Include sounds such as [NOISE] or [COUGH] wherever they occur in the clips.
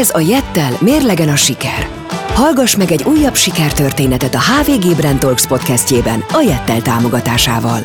Ez a Jettel mérlegen a siker. Hallgass meg egy újabb sikertörténetet a HVG Brand Talks podcastjében a Jettel támogatásával.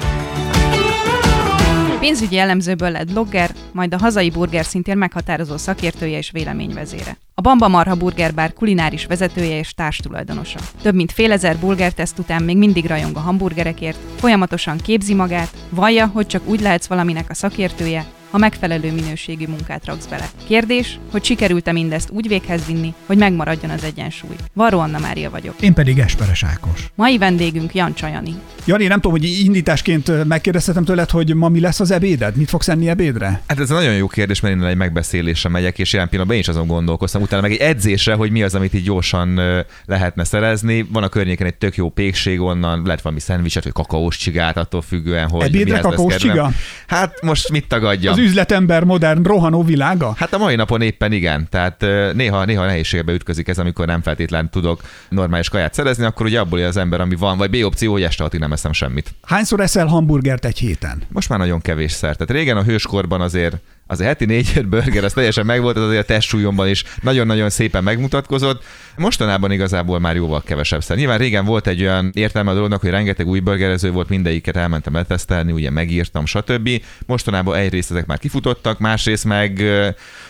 Pénzügyi elemzőből lett blogger, majd a hazai burger szintén meghatározó szakértője és véleményvezére. A Bamba Marha Burger Bar kulináris vezetője és társtulajdonosa. Több mint fél ezer burgerteszt után még mindig rajong a hamburgerekért, folyamatosan képzi magát, vallja, hogy csak úgy lehetsz valaminek a szakértője, ha megfelelő minőségű munkát raksz bele. Kérdés, hogy sikerült-e mindezt úgy véghez vinni, hogy megmaradjon az egyensúly. Varó Anna Mária vagyok. Én pedig Esperes Ákos. Mai vendégünk Jan Csajani. Jani, nem tudom, hogy indításként megkérdeztetem tőled, hogy ma mi lesz az ebéded? Mit fogsz enni ebédre? Hát ez egy nagyon jó kérdés, mert én egy megbeszélésre megyek, és jelen pillanatban én is azon gondolkoztam, utána meg egy edzésre, hogy mi az, amit így gyorsan lehetne szerezni. Van a környéken egy tök jó pékség onnan, lehet valami szendvicset, vagy kakaós csigát, attól függően, hogy Ebédre kakaós csiga? Hát most mit tagadja? Az üzletember modern rohanó világa? Hát a mai napon éppen igen. Tehát néha, néha nehézségbe ütközik ez, amikor nem feltétlenül tudok normális kaját szerezni, akkor ugye abból az ember, ami van, vagy B opció, hogy este nem eszem semmit. Hányszor eszel hamburgert egy héten? Most már nagyon kevés szer. Tehát régen a hőskorban azért az heti négy burger, ez teljesen megvolt, az azért a testsúlyomban is nagyon-nagyon szépen megmutatkozott. Mostanában igazából már jóval kevesebb szer. Nyilván régen volt egy olyan értelme a dolognak, hogy rengeteg új burgerező volt, mindegyiket elmentem letesztelni, ugye megírtam, stb. Mostanában egyrészt ezek már kifutottak, másrészt meg,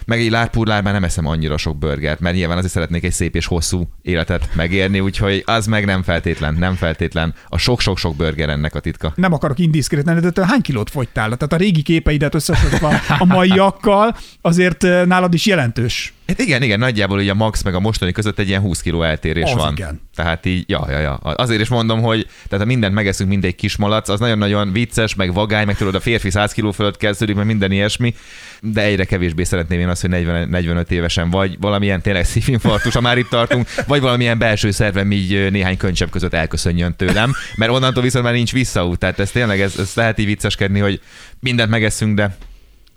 meg egy lárpurlár már nem eszem annyira sok burgert, mert nyilván azért szeretnék egy szép és hosszú életet megérni, úgyhogy az meg nem feltétlen, nem feltétlen a sok-sok-sok burger ennek a titka. Nem akarok indiszkrét de te hány kilót fogytál? Tehát a régi képeidet összesítve a maiakkal azért nálad is jelentős Hát igen, igen, nagyjából ugye a max meg a mostani között egy ilyen 20 kiló eltérés az van. Igen. Tehát így, ja, ja, ja. Azért is mondom, hogy tehát ha mindent megeszünk, mindegy kis malac, az nagyon-nagyon vicces, meg vagány, meg tudod, a férfi 100 kiló fölött kezdődik, meg minden ilyesmi, de egyre kevésbé szeretném én azt, hogy 40, 45 évesen vagy valamilyen tényleg szívinfarktus, ha már itt tartunk, vagy valamilyen belső szervem így néhány könycsebb között elköszönjön tőlem, mert onnantól viszont már nincs visszaút. Tehát ez tényleg ez, ez lehet így vicceskedni, hogy mindent megeszünk, de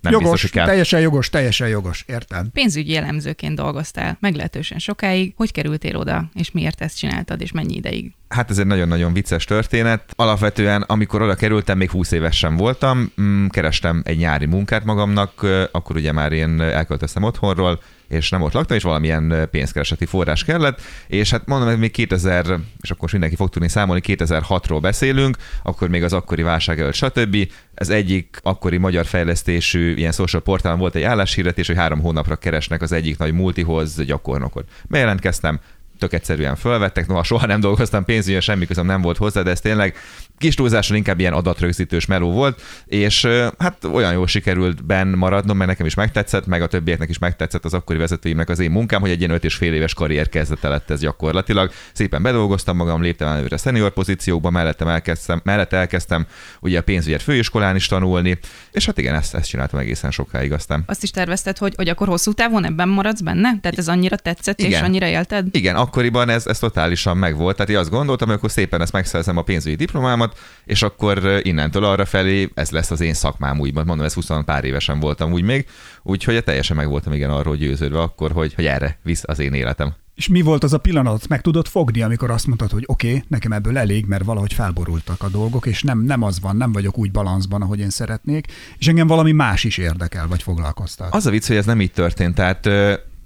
nem jogos, biztos, hogy kell. teljesen jogos, teljesen jogos, értem. Pénzügyi elemzőként dolgoztál meglehetősen sokáig. Hogy kerültél oda, és miért ezt csináltad, és mennyi ideig? Hát ez egy nagyon-nagyon vicces történet. Alapvetően, amikor oda kerültem, még 20 évesen voltam, mm, kerestem egy nyári munkát magamnak, akkor ugye már én elköltöztem otthonról, és nem ott laktam, és valamilyen pénzkereseti forrás kellett, és hát mondom, hogy még 2000, és akkor mindenki fog tudni számolni, 2006-ról beszélünk, akkor még az akkori válság előtt, stb. Ez egyik akkori magyar fejlesztésű ilyen social portálon volt egy álláshirdetés, hogy három hónapra keresnek az egyik nagy multihoz gyakornokot. Bejelentkeztem, tök egyszerűen fölvettek, noha soha nem dolgoztam pénzügyen, semmi közöm nem volt hozzá, de ez tényleg kis túlzáson inkább ilyen adatrögzítős meló volt, és hát olyan jól sikerült ben maradnom, mert nekem is megtetszett, meg a többieknek is megtetszett az akkori vezetőimnek az én munkám, hogy egy ilyen öt és fél éves karrier kezdete lett ez gyakorlatilag. Szépen bedolgoztam magam, léptem előre senior pozíciókba, mellettem elkezdtem, mellett elkezdtem ugye a pénzügyet főiskolán is tanulni, és hát igen, ezt, ezt csináltam egészen sokáig aztán. Azt is tervezted, hogy, hogy akkor hosszú távon ebben maradsz benne? Tehát ez annyira tetszett igen. és annyira élted? Igen, akkoriban ez, ez totálisan megvolt. Tehát én azt gondoltam, hogy akkor szépen ezt megszerzem a pénzügyi diplomámat, és akkor innentől arra felé ez lesz az én szakmám, úgy mondom, ez 20 pár évesen voltam úgy még, úgyhogy teljesen meg voltam igen arról győződve akkor, hogy, hogy erre visz az én életem. És mi volt az a pillanat, meg tudod fogni, amikor azt mondtad, hogy oké, okay, nekem ebből elég, mert valahogy felborultak a dolgok, és nem, nem az van, nem vagyok úgy balanszban, ahogy én szeretnék, és engem valami más is érdekel, vagy foglalkoztat. Az a vicc, hogy ez nem így történt. Tehát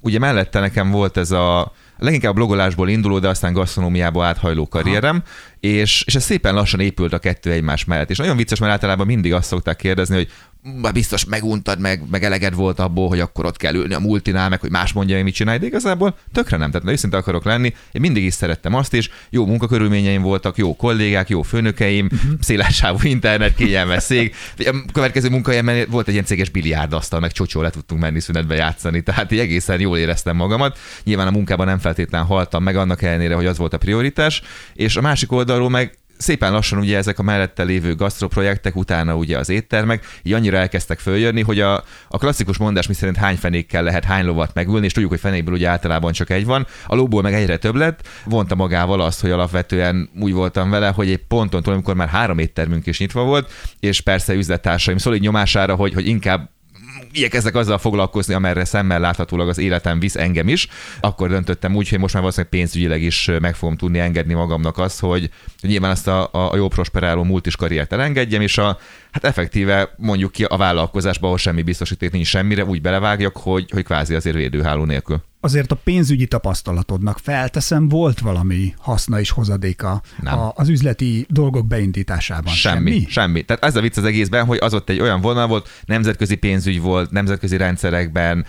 ugye mellette nekem volt ez a leginkább blogolásból induló, de aztán gasztronómiába áthajló karrierem, Aha. és, és ez szépen lassan épült a kettő egymás mellett. És nagyon vicces, mert általában mindig azt szokták kérdezni, hogy biztos meguntad, meg, meg eleged volt abból, hogy akkor ott kell ülni a multinál, meg hogy más mondja, hogy mit csinálj, de igazából tökre nem. Tehát őszinte akarok lenni, én mindig is szerettem azt is, jó munkakörülményeim voltak, jó kollégák, jó főnökeim, uh-huh. szélessávú internet, kényelmes szék. A következő munkahelyemen volt egy ilyen céges biliárdasztal, meg csocsó le tudtunk menni szünetbe játszani, tehát így egészen jól éreztem magamat. Nyilván a munkában nem feltétlenül haltam meg, annak ellenére, hogy az volt a prioritás, és a másik oldalról meg szépen lassan ugye ezek a mellette lévő gasztroprojektek, utána ugye az éttermek, így annyira elkezdtek följönni, hogy a, a klasszikus mondás, mi szerint hány fenékkel lehet hány lovat megülni, és tudjuk, hogy fenékből ugye általában csak egy van, a lóból meg egyre több lett, vonta magával azt, hogy alapvetően úgy voltam vele, hogy egy ponton túl, amikor már három éttermünk is nyitva volt, és persze üzlettársaim szolid nyomására, hogy, hogy inkább igyekezek azzal foglalkozni, amerre szemmel láthatólag az életem visz engem is, akkor döntöttem úgy, hogy most már valószínűleg pénzügyileg is meg fogom tudni engedni magamnak azt, hogy nyilván azt a, a jó prosperáló multis karriert elengedjem, és a hát effektíve mondjuk ki a vállalkozásba, ahol semmi biztosíték nincs semmire, úgy belevágjak, hogy, hogy kvázi azért védőháló nélkül. Azért a pénzügyi tapasztalatodnak felteszem, volt valami haszna és hozadéka Nem. a, az üzleti dolgok beindításában. Semmi, semmi. Semmi. Tehát ez a vicc az egészben, hogy az ott egy olyan vonal volt, nemzetközi pénzügy volt, nemzetközi rendszerekben,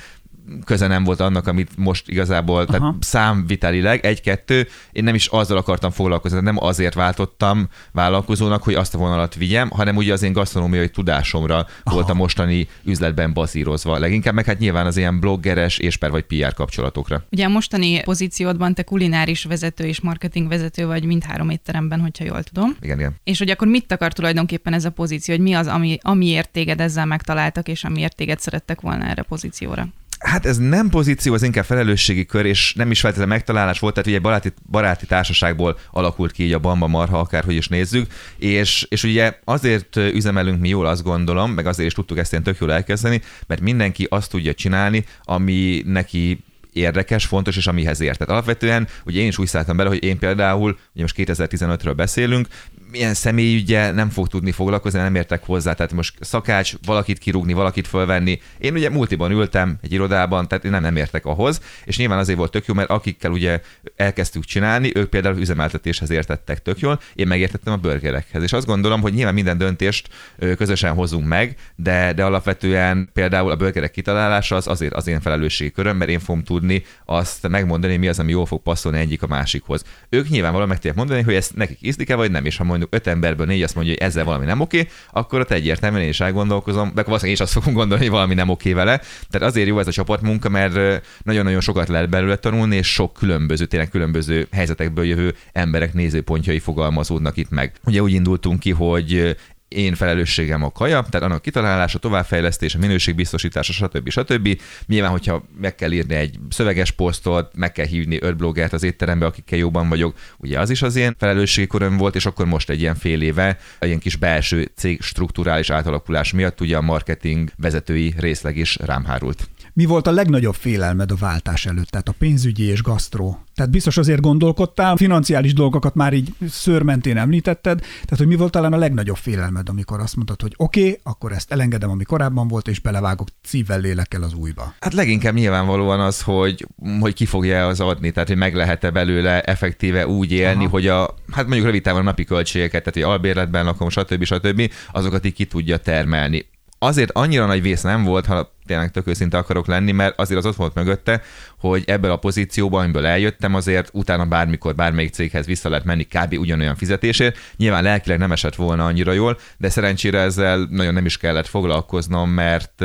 köze nem volt annak, amit most igazából, tehát Aha. számvitelileg egy-kettő, én nem is azzal akartam foglalkozni, nem azért váltottam vállalkozónak, hogy azt a vonalat vigyem, hanem ugye az én gasztronómiai tudásomra Aha. volt a mostani üzletben bazírozva. Leginkább meg hát nyilván az ilyen bloggeres és per vagy PR kapcsolatokra. Ugye a mostani pozíciódban te kulináris vezető és marketing vezető vagy mindhárom étteremben, hogyha jól tudom. Igen, igen. És hogy akkor mit akar tulajdonképpen ez a pozíció, hogy mi az, ami, amiért téged ezzel megtaláltak, és amiért téged szerettek volna erre a pozícióra? Hát ez nem pozíció, az inkább felelősségi kör, és nem is feltétlenül megtalálás volt, tehát ugye baráti, baráti társaságból alakult ki így a Bamba Marha, akárhogy is nézzük, és, és ugye azért üzemelünk mi jól, azt gondolom, meg azért is tudtuk ezt ilyen tök jól elkezdeni, mert mindenki azt tudja csinálni, ami neki érdekes, fontos, és amihez ért. Tehát alapvetően, ugye én is úgy szálltam bele, hogy én például, ugye most 2015-ről beszélünk, milyen személyügye nem fog tudni foglalkozni, nem értek hozzá. Tehát most szakács, valakit kirúgni, valakit fölvenni. Én ugye multiban ültem egy irodában, tehát én nem, nem értek ahhoz, és nyilván azért volt tök jó, mert akikkel ugye elkezdtük csinálni, ők például üzemeltetéshez értettek tök jól, én megértettem a burgerekhez. És azt gondolom, hogy nyilván minden döntést közösen hozunk meg, de, de alapvetően például a burgerek kitalálása az azért az én felelősségi köröm, mert én fogom tudni azt megmondani, mi az, ami jól fog passzolni egyik a másikhoz. Ők nyilvánvalóan meg tudják mondani, hogy ez nekik ízlik-e, vagy nem, és ha mondjuk öt emberből négy azt mondja, hogy ezzel valami nem oké, akkor ott egyértelműen én is elgondolkozom, de valószínűleg én is azt fogom gondolni, hogy valami nem oké vele. Tehát azért jó ez a csapatmunka, mert nagyon-nagyon sokat lehet belőle tanulni, és sok különböző, tényleg különböző helyzetekből jövő emberek nézőpontjai fogalmazódnak itt meg. Ugye úgy indultunk ki, hogy én felelősségem a kaja, tehát annak kitalálása, továbbfejlesztése, minőségbiztosítása, stb. stb. Nyilván, hogyha meg kell írni egy szöveges posztot, meg kell hívni öt bloggert az étterembe, akikkel jobban vagyok, ugye az is az én felelősségi köröm volt, és akkor most egy ilyen fél éve, egy ilyen kis belső cég strukturális átalakulás miatt ugye a marketing vezetői részleg is rám hárult. Mi volt a legnagyobb félelmed a váltás előtt, tehát a pénzügyi és gasztró? Tehát biztos azért gondolkodtál, financiális dolgokat már így szőrmentén említetted, tehát hogy mi volt talán a legnagyobb félelmed, amikor azt mondtad, hogy oké, okay, akkor ezt elengedem, ami korábban volt, és belevágok szívvel, lélekkel az újba. Hát leginkább nyilvánvalóan az, hogy, hogy ki fogja az adni, tehát hogy meg lehet-e belőle effektíve úgy élni, Aha. hogy a, hát mondjuk rövid távon a napi költségeket, tehát hogy albérletben lakom, stb. stb. azokat így ki tudja termelni. Azért annyira nagy vész nem volt, ha tényleg tök őszinte akarok lenni, mert azért az ott volt mögötte, hogy ebből a pozícióban, amiből eljöttem, azért utána bármikor bármelyik céghez vissza lehet menni kb. ugyanolyan fizetésért. Nyilván lelkileg nem esett volna annyira jól, de szerencsére ezzel nagyon nem is kellett foglalkoznom, mert,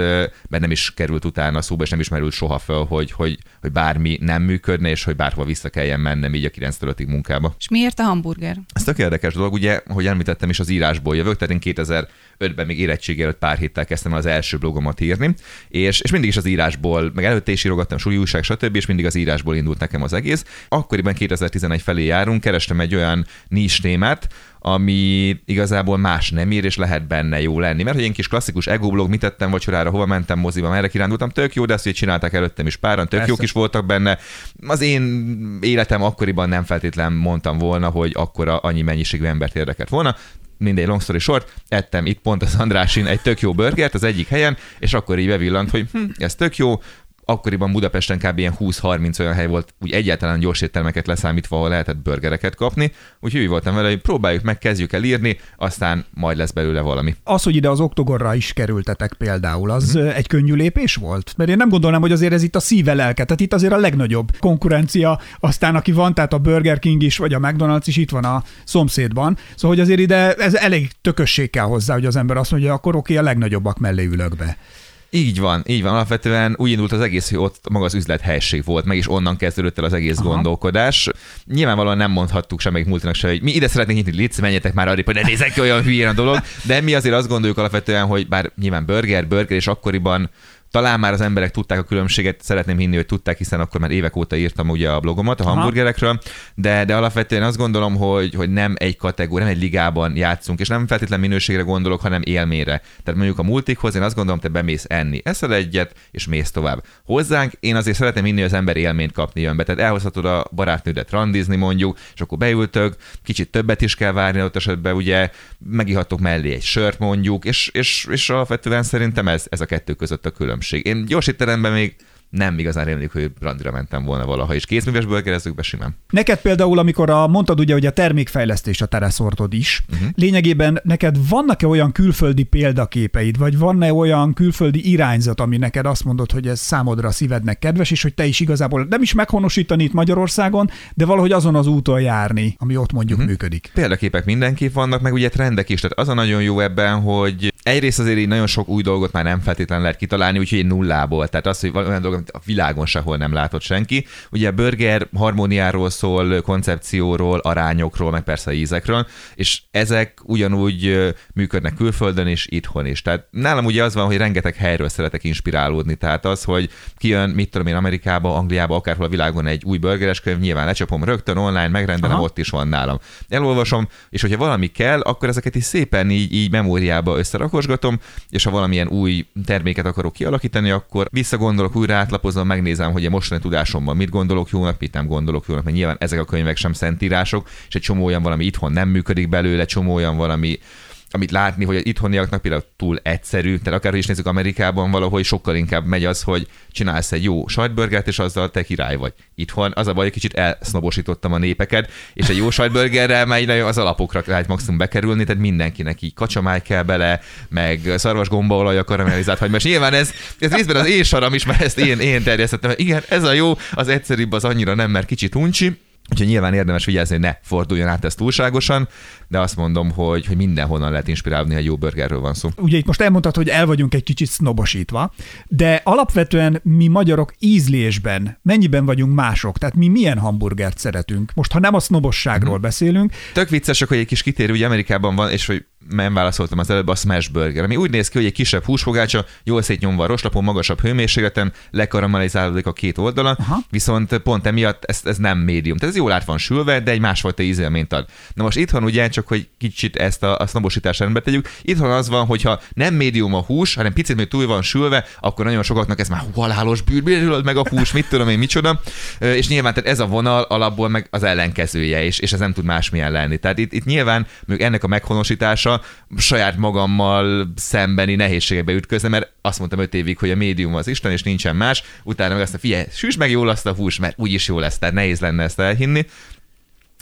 mert nem is került utána szóba, és nem is merült soha föl, hogy, hogy, hogy bármi nem működne, és hogy bárhova vissza kelljen mennem így a 9 5 munkába. És miért a hamburger? Ez tök érdekes dolog, ugye, hogy említettem is, az írásból jövök, tehát én 2005-ben még érettség előtt pár héttel kezdtem az első blogomat írni, és, és mindig is az írásból, meg előtte is írogattam súly újság, stb., és mindig az írásból indult nekem az egész. Akkoriban 2011 felé járunk, kerestem egy olyan nis témát, ami igazából más nem ír, és lehet benne jó lenni. Mert hogy én kis klasszikus egoblog, mit tettem vacsorára, hova mentem moziba, merre kirándultam, tök jó, de ezt hogy csinálták előttem is páran, tök Persze. jók is voltak benne. Az én életem akkoriban nem feltétlen mondtam volna, hogy akkora annyi mennyiségű embert érdekelt volna mindegy long story short, ettem itt pont az Andrásin egy tök jó burgert az egyik helyen, és akkor így bevillant, hogy hm, ez tök jó, akkoriban Budapesten kb. ilyen 20-30 olyan hely volt, úgy egyáltalán gyors éttermeket leszámítva, ahol lehetett burgereket kapni, úgyhogy úgy voltam vele, hogy próbáljuk meg, kezdjük el írni, aztán majd lesz belőle valami. Az, hogy ide az oktogorra is kerültetek például, az mm. egy könnyű lépés volt? Mert én nem gondolnám, hogy azért ez itt a szíve lelke, tehát itt azért a legnagyobb konkurencia, aztán aki van, tehát a Burger King is, vagy a McDonald's is itt van a szomszédban. Szóval, hogy azért ide ez elég tökösség kell hozzá, hogy az ember azt mondja, akkor oké, a legnagyobbak mellé ülök be. Így van, így van. Alapvetően úgy indult az egész, hogy ott maga az üzlethelyiség volt, meg is onnan kezdődött el az egész Aha. gondolkodás. Nyilvánvalóan nem mondhattuk semmelyik multinak se, hogy mi ide szeretnénk nyitni, légy menjetek már arra, hogy ne nézzek ki olyan hülyén a dolog, de mi azért azt gondoljuk alapvetően, hogy bár nyilván burger, burger, és akkoriban talán már az emberek tudták a különbséget, szeretném hinni, hogy tudták, hiszen akkor már évek óta írtam ugye a blogomat a Aha. hamburgerekről, de, de alapvetően azt gondolom, hogy, hogy nem egy kategória, nem egy ligában játszunk, és nem feltétlen minőségre gondolok, hanem élményre. Tehát mondjuk a multikhoz én azt gondolom, te bemész enni, eszed egyet, és mész tovább. Hozzánk én azért szeretném hinni, hogy az ember élményt kapni jön be. Tehát elhozhatod a barátnődet randizni mondjuk, és akkor beültök, kicsit többet is kell várni ott esetben, ugye megihattok mellé egy sört mondjuk, és, és, és alapvetően szerintem ez, ez a kettő között a különbség. Én gyors étteremben még nem igazán rémlik, hogy randira mentem volna valaha, és kézművesből kerezzük be simán. Neked például, amikor a, mondtad ugye, hogy a termékfejlesztés a tereszortod is, uh-huh. lényegében neked vannak-e olyan külföldi példaképeid, vagy van-e olyan külföldi irányzat, ami neked azt mondod, hogy ez számodra a szívednek kedves, és hogy te is igazából nem is meghonosítani itt Magyarországon, de valahogy azon az úton járni, ami ott mondjuk uh-huh. működik. Példaképek mindenképp vannak, meg ugye trendek is, tehát az a nagyon jó ebben, hogy egyrészt azért így nagyon sok új dolgot már nem feltétlenül lehet kitalálni, úgyhogy nullából. Tehát az, hogy olyan dolog, amit a világon sehol nem látott senki. Ugye a burger harmóniáról szól, koncepcióról, arányokról, meg persze ízekről, és ezek ugyanúgy működnek külföldön és itthon is. Tehát nálam ugye az van, hogy rengeteg helyről szeretek inspirálódni. Tehát az, hogy kijön, mit tudom én, Amerikába, Angliába, akárhol a világon egy új burgeres könyv, nyilván lecsapom rögtön online, megrendelem, Aha. ott is van nálam. Elolvasom, és hogyha valami kell, akkor ezeket is szépen így, így memóriába összerakosgatom, és ha valamilyen új terméket akarok kialakítani, akkor visszagondolok, újra átlapozom, megnézem, hogy a mostani tudásomban mit gondolok jónak, mit nem gondolok jónak, mert nyilván ezek a könyvek sem szentírások, és egy csomó olyan valami itthon nem működik belőle, csomó olyan valami amit látni, hogy itthoniaknak például túl egyszerű, tehát akár is nézzük Amerikában valahogy sokkal inkább megy az, hogy csinálsz egy jó sajtburgert, és azzal te király vagy. Itthon az a baj, hogy kicsit elsznobosítottam a népeket, és egy jó sajtburgerrel már nagyon az alapokra lehet maximum bekerülni, tehát mindenkinek így kacsamáj kell bele, meg szarvas gombaolaj a karamellizált hagyma, és nyilván ez, ez részben az én saram is, mert ezt én, én terjesztettem. Igen, ez a jó, az egyszerűbb, az annyira nem, mert kicsit uncsi, Úgyhogy nyilván érdemes vigyázni, hogy ne forduljon át ez túlságosan, de azt mondom, hogy, hogy mindenhonnan lehet inspirálni, ha jó burgerről van szó. Ugye itt most elmondtad, hogy el vagyunk egy kicsit sznobosítva, de alapvetően mi magyarok ízlésben mennyiben vagyunk mások? Tehát mi milyen hamburgert szeretünk? Most, ha nem a sznobosságról hmm. beszélünk. Tök viccesek, hogy egy kis kitérő, ugye Amerikában van, és hogy nem válaszoltam az előbb, a smash burger, ami úgy néz ki, hogy egy kisebb húsfogácsa, jól szétnyomva a roslapon, magasabb hőmérsékleten, lekaramellizálódik a két oldala, Aha. viszont pont emiatt ez, ez nem médium. Tehát ez jól át van sülve, de egy másfajta ízélményt ad. Na most itthon ugye csak, hogy kicsit ezt a, a sznobosítást rendbe tegyük, itthon az van, hogyha nem médium a hús, hanem picit még túl van sülve, akkor nagyon sokaknak ez már halálos bűr, meg a hús, mit tudom én, micsoda. És nyilván tehát ez a vonal alapból meg az ellenkezője, és, és ez nem tud másmilyen lenni. Tehát itt, itt nyilván még ennek a meghonosítása saját magammal szembeni nehézségekbe ütközni, mert azt mondtam öt évig, hogy a médium az Isten, és nincsen más, utána meg azt a figyelj, süss meg jól azt a hús, mert úgyis jó lesz, tehát nehéz lenne ezt elhinni.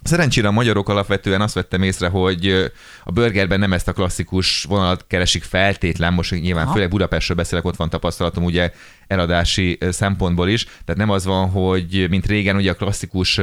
Szerencsére a magyarok alapvetően azt vettem észre, hogy a burgerben nem ezt a klasszikus vonalat keresik feltétlen, most nyilván Aha. főleg Budapestről beszélek, ott van tapasztalatom ugye eladási szempontból is, tehát nem az van, hogy mint régen ugye a klasszikus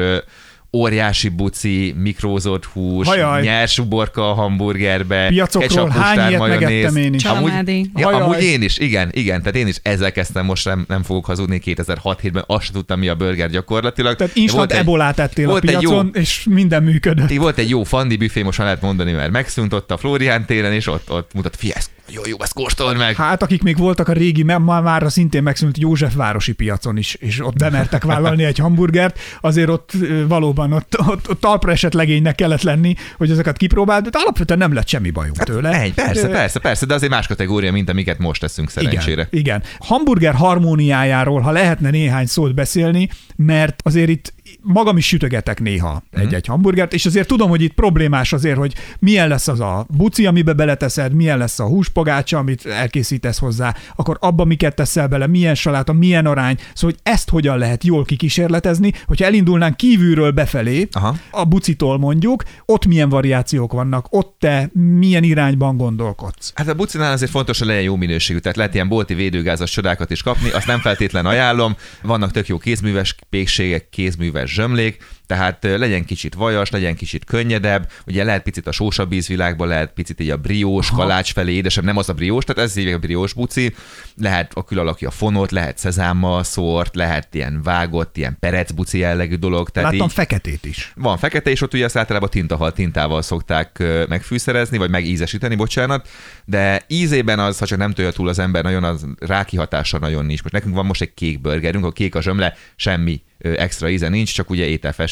óriási buci, mikrózott hús, Hajaj. nyers uborka a hamburgerbe, Piacokról hány ilyet megettem én is. Amúgy, ja, amúgy én is, igen, igen, tehát én is ezzel kezdtem, most nem, nem fogok hazudni, 2006-7-ben azt sem tudtam, mi a burger gyakorlatilag. Tehát instant ebolát ettél a piacon, jó, és minden működött. Volt egy jó fandi büfé, most már lehet mondani, mert megszűnt ott a Florián téren, és ott, ott mutat, fiesz, jó, jó, ezt kóstold meg. Hát akik még voltak a régi, már, már szintén megszűnt Józsefvárosi piacon is, és ott bemertek vállalni egy hamburgert, azért ott valóban ott, ott, ott talpra esett legénynek kellett lenni, hogy ezeket kipróbáld, de alapvetően nem lett semmi bajunk hát, tőle. Egy, persze, persze, persze, de azért más kategória, mint amiket most teszünk szerencsére. Igen, igen. Hamburger harmóniájáról, ha lehetne néhány szót beszélni, mert azért itt magam is sütögetek néha uh-huh. egy-egy hamburgert, és azért tudom, hogy itt problémás azért, hogy milyen lesz az a buci, amibe beleteszed, milyen lesz a húspogácsa, amit elkészítesz hozzá, akkor abba miket teszel bele, milyen saláta, milyen arány, szóval hogy ezt hogyan lehet jól kikísérletezni, hogyha elindulnánk kívülről befelé, Aha. a bucitól mondjuk, ott milyen variációk vannak, ott te milyen irányban gondolkodsz. Hát a bucinál azért fontos, hogy legyen jó minőségű, tehát lehet ilyen bolti védőgázas csodákat is kapni, azt nem feltétlen ajánlom, vannak tök jó kézműves pékségek, kézműves zsömlék, tehát legyen kicsit vajas, legyen kicsit könnyedebb, ugye lehet picit a sósabb ízvilágban, lehet picit így a briós, Aha. kalács felé édesebb, nem az a briós, tehát ez így a briós buci, lehet a külalakja fonott, lehet szezámmal szórt, lehet ilyen vágott, ilyen perec buci jellegű dolog. Tehát Láttam így, feketét is. Van fekete, és ott ugye azt általában tintahal tintával szokták megfűszerezni, vagy megízesíteni, bocsánat, de ízében az, ha csak nem tolja túl az ember, nagyon az rákihatása nagyon nincs. Most nekünk van most egy kék burgerünk, a kék a zsömle, semmi extra íze nincs, csak ugye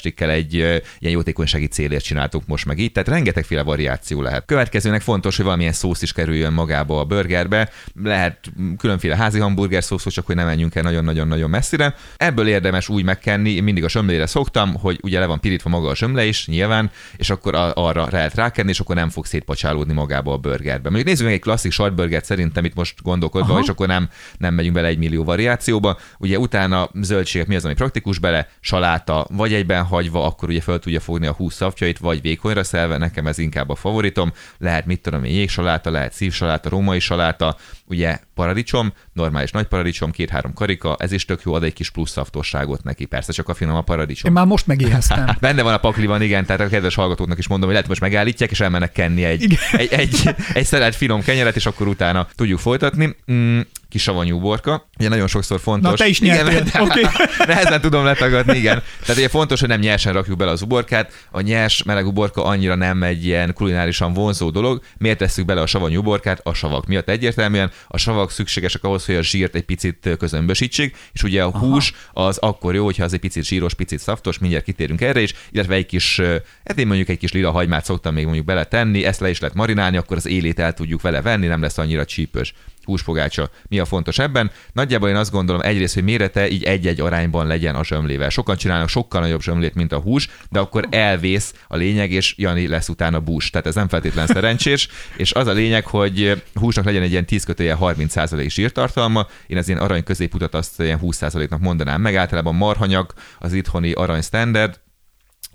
ételfestikkel egy ilyen jótékonysági célért csináltuk most meg így, tehát rengetegféle variáció lehet. Következőnek fontos, hogy valamilyen szósz is kerüljön magába a burgerbe, lehet különféle házi hamburger szószos, csak hogy nem menjünk el nagyon-nagyon-nagyon messzire. Ebből érdemes úgy megkenni, én mindig a sömlére szoktam, hogy ugye le van pirítva maga a sömle is, nyilván, és akkor arra lehet rákenni, és akkor nem fog szétpacsálódni magába a burgerbe. Mondjuk nézzük meg egy klasszik sajtburgert szerintem itt most gondolkodva, Aha. és akkor nem, nem megyünk bele egy millió variációba. Ugye utána zöldségek mi az, ami praktikus, bele, saláta, vagy egyben hagyva, akkor ugye fel tudja fogni a húsz szapjait, vagy vékonyra szelve, nekem ez inkább a favoritom. Lehet, mit tudom én, jégsaláta, lehet szívsaláta, római saláta, ugye paradicsom, normális nagy paradicsom, két-három karika, ez is tök jó, ad egy kis plusz szaftosságot neki, persze csak a finom a paradicsom. Én már most megéheztem. [LAUGHS] Benne van a pakliban, igen, tehát a kedves hallgatóknak is mondom, hogy lehet, most megállítják, és elmennek kenni egy, egy, egy, egy szelet finom kenyeret, és akkor utána tudjuk folytatni. Mm, kis savanyú borka. Ugye nagyon sokszor fontos. Na, te is nyertél. [LAUGHS] Igen, okay. [LAUGHS] nehezen tudom letagadni, igen. Tehát ugye fontos, hogy nem nyersen rakjuk bele az uborkát. A nyers meleg uborka annyira nem egy ilyen kulinárisan vonzó dolog. Miért tesszük bele a savanyú uborkát? A savak miatt egyértelműen. A savak szükségesek ahhoz, hogy a zsírt egy picit közömbösítsék, és ugye a Aha. hús az akkor jó, hogyha az egy picit zsíros, picit szaftos, mindjárt kitérünk erre is, illetve egy kis, hát én mondjuk egy kis lila hagymát szoktam még mondjuk beletenni, ezt le is lehet marinálni, akkor az élét el tudjuk vele venni, nem lesz annyira csípős húsfogácsa. Mi a fontos ebben? Nagyjából én azt gondolom egyrészt, hogy mérete így egy-egy arányban legyen a zsömlével. Sokan csinálnak sokkal nagyobb zsömlét, mint a hús, de akkor elvész a lényeg, és Jani lesz utána bús. Tehát ez nem feltétlen szerencsés, [LAUGHS] és az a lényeg, hogy húsnak legyen egy ilyen 10 kötője 30% zsírtartalma. Én az ilyen arany középutat azt ilyen 20%-nak mondanám meg. Általában marhanyag, az itthoni arany standard,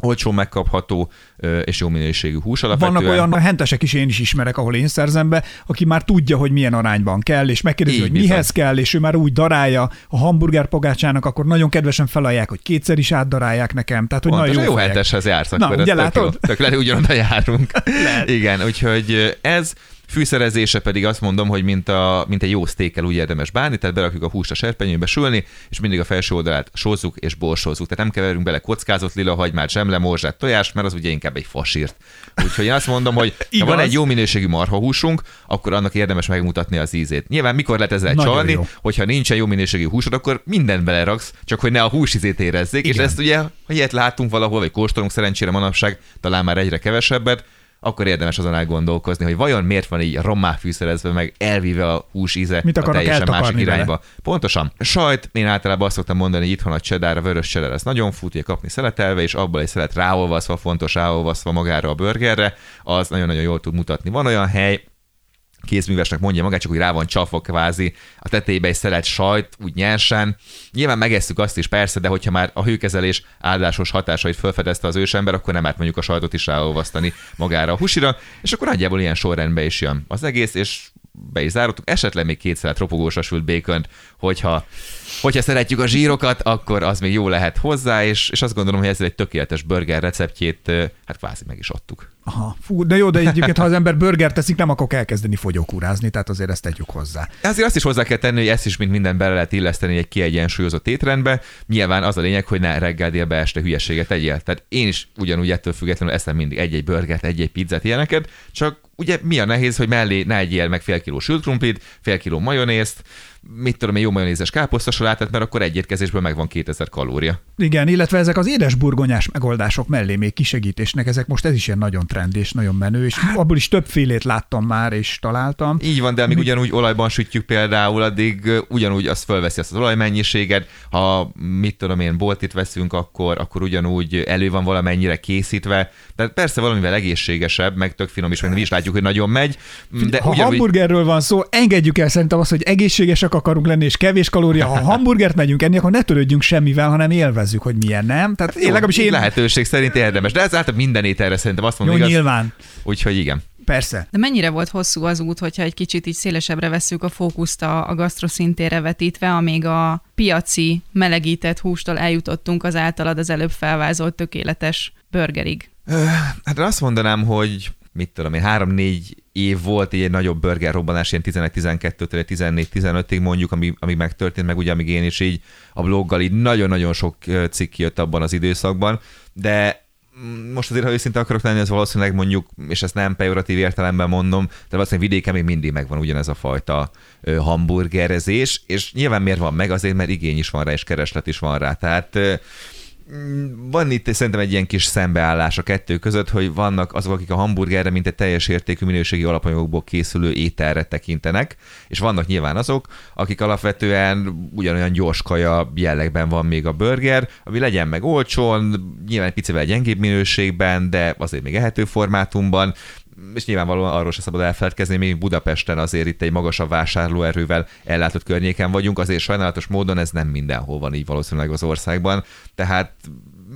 olcsó megkapható és jó minőségű hús alapvetően. Vannak olyan hentesek is én is ismerek, ahol én szerzem be, aki már tudja, hogy milyen arányban kell, és megkérdezi, Így hogy bizony. mihez kell, és ő már úgy darálja a hamburger pogácsának, akkor nagyon kedvesen felajánlják, hogy kétszer is átdarálják nekem. Tehát, hogy Pontos, nagyon jó, jó henteshez jársz, Na, ugye látod? Tök, tök lehet, ugyanoda járunk. [LAUGHS] Igen, úgyhogy ez Fűszerezése pedig azt mondom, hogy mint, a, mint egy jó sztékkel úgy érdemes bánni, tehát berakjuk a húst a serpenyőbe sülni, és mindig a felső oldalát sózzuk és borsózzuk. Tehát nem keverünk bele kockázott lila hagymát, zsemle, morzsát, tojást, mert az ugye inkább egy fasírt. Úgyhogy én azt mondom, hogy [LAUGHS] ha van egy jó minőségű marhahúsunk, akkor annak érdemes megmutatni az ízét. Nyilván mikor lehet ezzel Nagyon csalni, jó. hogyha nincsen jó minőségű húsod, akkor mindent beleraksz, csak hogy ne a hús ízét érezzék, Igen. és ezt ugye, ha ilyet látunk valahol, vagy kóstolunk szerencsére manapság, talán már egyre kevesebbet, akkor érdemes azon elgondolkozni, hogy vajon miért van így rommá fűszerezve, meg elvíve a hús íze Mit a teljesen másik irányba. Vele? Pontosan. Sajt, én általában azt szoktam mondani, hogy itthon a cheddar, a vörös cheddar, ez nagyon fut, hogy kapni szeletelve, és abból egy szelet ráolvaszva, fontos ráolvaszva magára a burgerre, az nagyon-nagyon jól tud mutatni. Van olyan hely, kézművesnek mondja magát, csak úgy rá van csapva kvázi a tetejébe egy szelet sajt, úgy nyersen. Nyilván megesszük azt is persze, de hogyha már a hőkezelés áldásos hatásait felfedezte az ősember, akkor nem árt mondjuk a sajtot is ráolvasztani magára a husira, és akkor nagyjából ilyen sorrendbe is jön az egész, és be is zárottuk, esetleg még kétszer ropogósra sült bacon hogyha, hogyha szeretjük a zsírokat, akkor az még jó lehet hozzá, és, és azt gondolom, hogy ezzel egy tökéletes burger receptjét hát kvázi meg is adtuk. Aha, fú, de jó, de egyébként, ha az ember burger teszik, nem akar elkezdeni fogyókúrázni, tehát azért ezt tegyük hozzá. Azért azt is hozzá kell tenni, hogy ezt is, mint minden bele lehet illeszteni egy kiegyensúlyozott étrendbe. Nyilván az a lényeg, hogy ne reggel délbe este hülyeséget tegyél. Tehát én is ugyanúgy ettől függetlenül eszem mindig egy-egy burgert, egy-egy pizzát, ilyeneket, csak ugye mi a nehéz, hogy mellé ne egyél meg fél kiló sült krumplit, fél kiló majonézt, mit tudom, egy jó majonézes káposztasalátát, mert akkor egy étkezésből megvan 2000 kalória. Igen, illetve ezek az édes burgonyás megoldások mellé még kisegítésnek, ezek most ez is ilyen nagyon trend és nagyon menő, és hát, abból is többfélét láttam már és találtam. Így van, de amíg Mi... ugyanúgy olajban sütjük például, addig ugyanúgy az fölveszi azt az olajmennyiséget, ha mit tudom én, boltit veszünk, akkor, akkor ugyanúgy elő van valamennyire készítve. Tehát persze valamivel egészségesebb, meg tök finom is, meg mi is látjuk, hogy nagyon megy. De ha ugyanúgy... hamburgerről van szó, engedjük el szerintem azt, hogy egészségesek akarunk lenni, és kevés kalória. Ha hamburgert megyünk enni, akkor ne törődjünk semmivel, hanem élvezzük, hogy milyen nem. Tehát én legalábbis én... Lehetőség szerint érdemes, de ez általában minden ételre szerintem azt mondom, Jó, igaz? nyilván. Úgyhogy igen. Persze. De mennyire volt hosszú az út, hogyha egy kicsit így szélesebbre veszük a fókuszt a, a gasztroszintére vetítve, amíg a piaci melegített hústól eljutottunk az általad az előbb felvázolt tökéletes burgerig? Hát azt mondanám, hogy mit tudom én, három-négy év volt egy nagyobb burger robbanás, ilyen 11-12-től 14-15-ig mondjuk, ami, ami megtörtént, meg ugye amíg én is így a bloggal így nagyon-nagyon sok cikk jött abban az időszakban, de most azért, ha őszinte akarok lenni, ez valószínűleg mondjuk, és ezt nem pejoratív értelemben mondom, de valószínűleg vidéken még mindig megvan ugyanez a fajta hamburgerezés, és nyilván miért van meg? Azért, mert igény is van rá, és kereslet is van rá. Tehát Mm, van itt szerintem egy ilyen kis szembeállás a kettő között, hogy vannak azok, akik a hamburgerre, mint egy teljes értékű minőségi alapanyagokból készülő ételre tekintenek, és vannak nyilván azok, akik alapvetően ugyanolyan gyors kaja jellegben van még a burger, ami legyen meg olcsón, nyilván egy picivel gyengébb minőségben, de azért még ehető formátumban, és nyilvánvalóan arról se szabad elfeledkezni, mi Budapesten azért itt egy magasabb vásárlóerővel ellátott környéken vagyunk, azért sajnálatos módon ez nem mindenhol van így valószínűleg az országban, tehát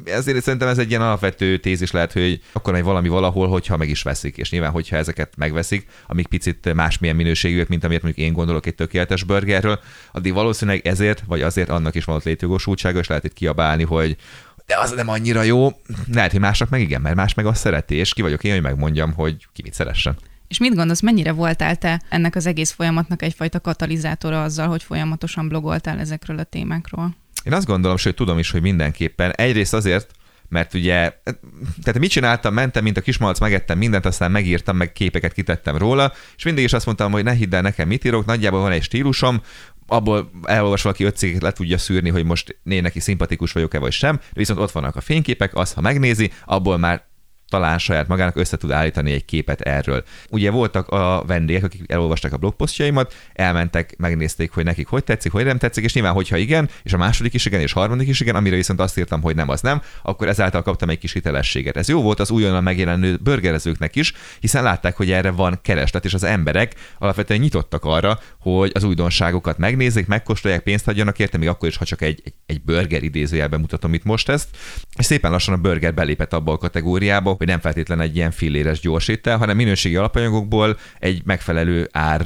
ezért szerintem ez egy ilyen alapvető tézis lehet, hogy akkor megy valami valahol, hogyha meg is veszik, és nyilván, hogyha ezeket megveszik, amik picit másmilyen minőségűek, mint amiért mondjuk én gondolok egy tökéletes burgerről, addig valószínűleg ezért, vagy azért annak is van ott létjogosultsága, és lehet itt kiabálni, hogy de az nem annyira jó. Lehet, hogy másnak meg igen, mert más meg azt szereti, és ki vagyok én, hogy megmondjam, hogy ki mit szeressen. És mit gondolsz, mennyire voltál te ennek az egész folyamatnak egyfajta katalizátora azzal, hogy folyamatosan blogoltál ezekről a témákról? Én azt gondolom, sőt tudom is, hogy mindenképpen. Egyrészt azért, mert ugye, tehát mit csináltam, mentem, mint a kismalac, megettem mindent, aztán megírtam, meg képeket kitettem róla, és mindig is azt mondtam, hogy ne hidd el nekem, mit írok, nagyjából van egy stílusom, abból elolvas valaki öt céget le tudja szűrni, hogy most én neki szimpatikus vagyok-e vagy sem, viszont ott vannak a fényképek, az, ha megnézi, abból már talán saját magának össze tud állítani egy képet erről. Ugye voltak a vendégek, akik elolvasták a blogposztjaimat, elmentek, megnézték, hogy nekik hogy tetszik, hogy nem tetszik, és nyilván, hogyha igen, és a második is igen, és a harmadik is igen, amire viszont azt írtam, hogy nem, az nem, akkor ezáltal kaptam egy kis hitelességet. Ez jó volt az újonnan megjelenő burgerezőknek is, hiszen látták, hogy erre van kereslet, és az emberek alapvetően nyitottak arra, hogy az újdonságokat megnézzék, megkóstolják, pénzt adjanak érte, még akkor is, ha csak egy, egy, egy burger idézőjelben mutatom itt most ezt. És szépen lassan a burger belépett abba a kategóriába, hogy nem feltétlen egy ilyen filléres gyorsítel, hanem minőségi alapanyagokból egy megfelelő ár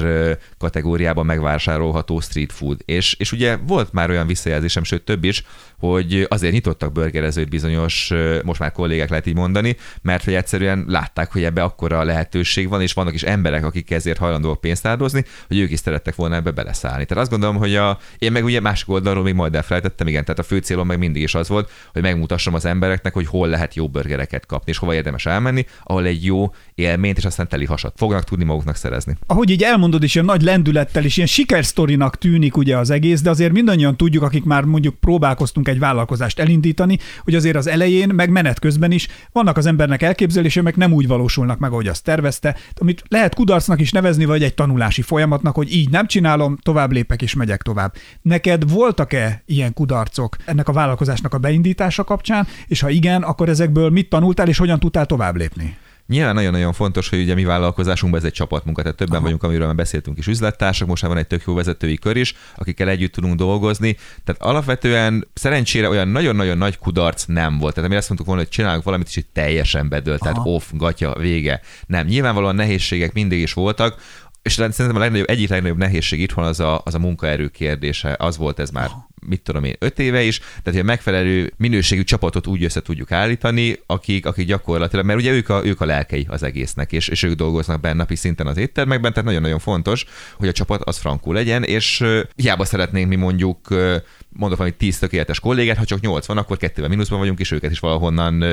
kategóriában megvásárolható street food. És, és ugye volt már olyan visszajelzésem, sőt több is, hogy azért nyitottak burgerezőt bizonyos, most már kollégák lehet így mondani, mert hogy egyszerűen látták, hogy ebbe akkora lehetőség van, és vannak is emberek, akik ezért hajlandóak pénzt áldozni, hogy ők is szerettek volna ebbe beleszállni. Tehát azt gondolom, hogy a, én meg ugye másik oldalról még majd elfelejtettem, igen, tehát a fő célom meg mindig is az volt, hogy megmutassam az embereknek, hogy hol lehet jó burgereket kapni, és hova érdemes elmenni, ahol egy jó élményt és aztán teli hasat fognak tudni maguknak szerezni. Ahogy így elmondod, is ilyen nagy lendülettel és ilyen sikersztorinak tűnik ugye az egész, de azért mindannyian tudjuk, akik már mondjuk próbálkoztunk egy vállalkozást elindítani, hogy azért az elején, meg menet közben is vannak az embernek elképzelése, meg nem úgy valósulnak meg, ahogy azt tervezte, amit lehet kudarcnak is nevezni, vagy egy tanulási folyamatnak, hogy így nem csinálom, tovább lépek és megyek tovább. Neked voltak-e ilyen kudarcok ennek a vállalkozásnak a beindítása kapcsán, és ha igen, akkor ezekből mit tanultál, és hogyan tudtál tovább lépni? Nyilván nagyon-nagyon fontos, hogy ugye mi vállalkozásunkban ez egy csapatmunka, tehát többen Aha. vagyunk, amiről már beszéltünk is, üzlettársak, most már van egy tök jó vezetői kör is, akikkel együtt tudunk dolgozni. Tehát alapvetően szerencsére olyan nagyon-nagyon nagy kudarc nem volt. Tehát mi azt mondtuk volna, hogy csinálunk valamit, és itt teljesen bedőlt, tehát off, gatya, vége. Nem, nyilvánvalóan nehézségek mindig is voltak, és szerintem a legnagyobb, egyik legnagyobb nehézség itthon az a, az a munkaerő kérdése. Az volt ez már mit tudom én, öt éve is, tehát hogy a megfelelő minőségű csapatot úgy össze tudjuk állítani, akik, akik gyakorlatilag, mert ugye ők a, ők a lelkei az egésznek, és, és ők dolgoznak benne napi szinten az éttermekben, tehát nagyon-nagyon fontos, hogy a csapat az frankú legyen, és hiába szeretnénk mi mondjuk mondok valami 10 tökéletes kollégát, ha csak 8 van, akkor kettővel mínuszban vagyunk, és őket is valahonnan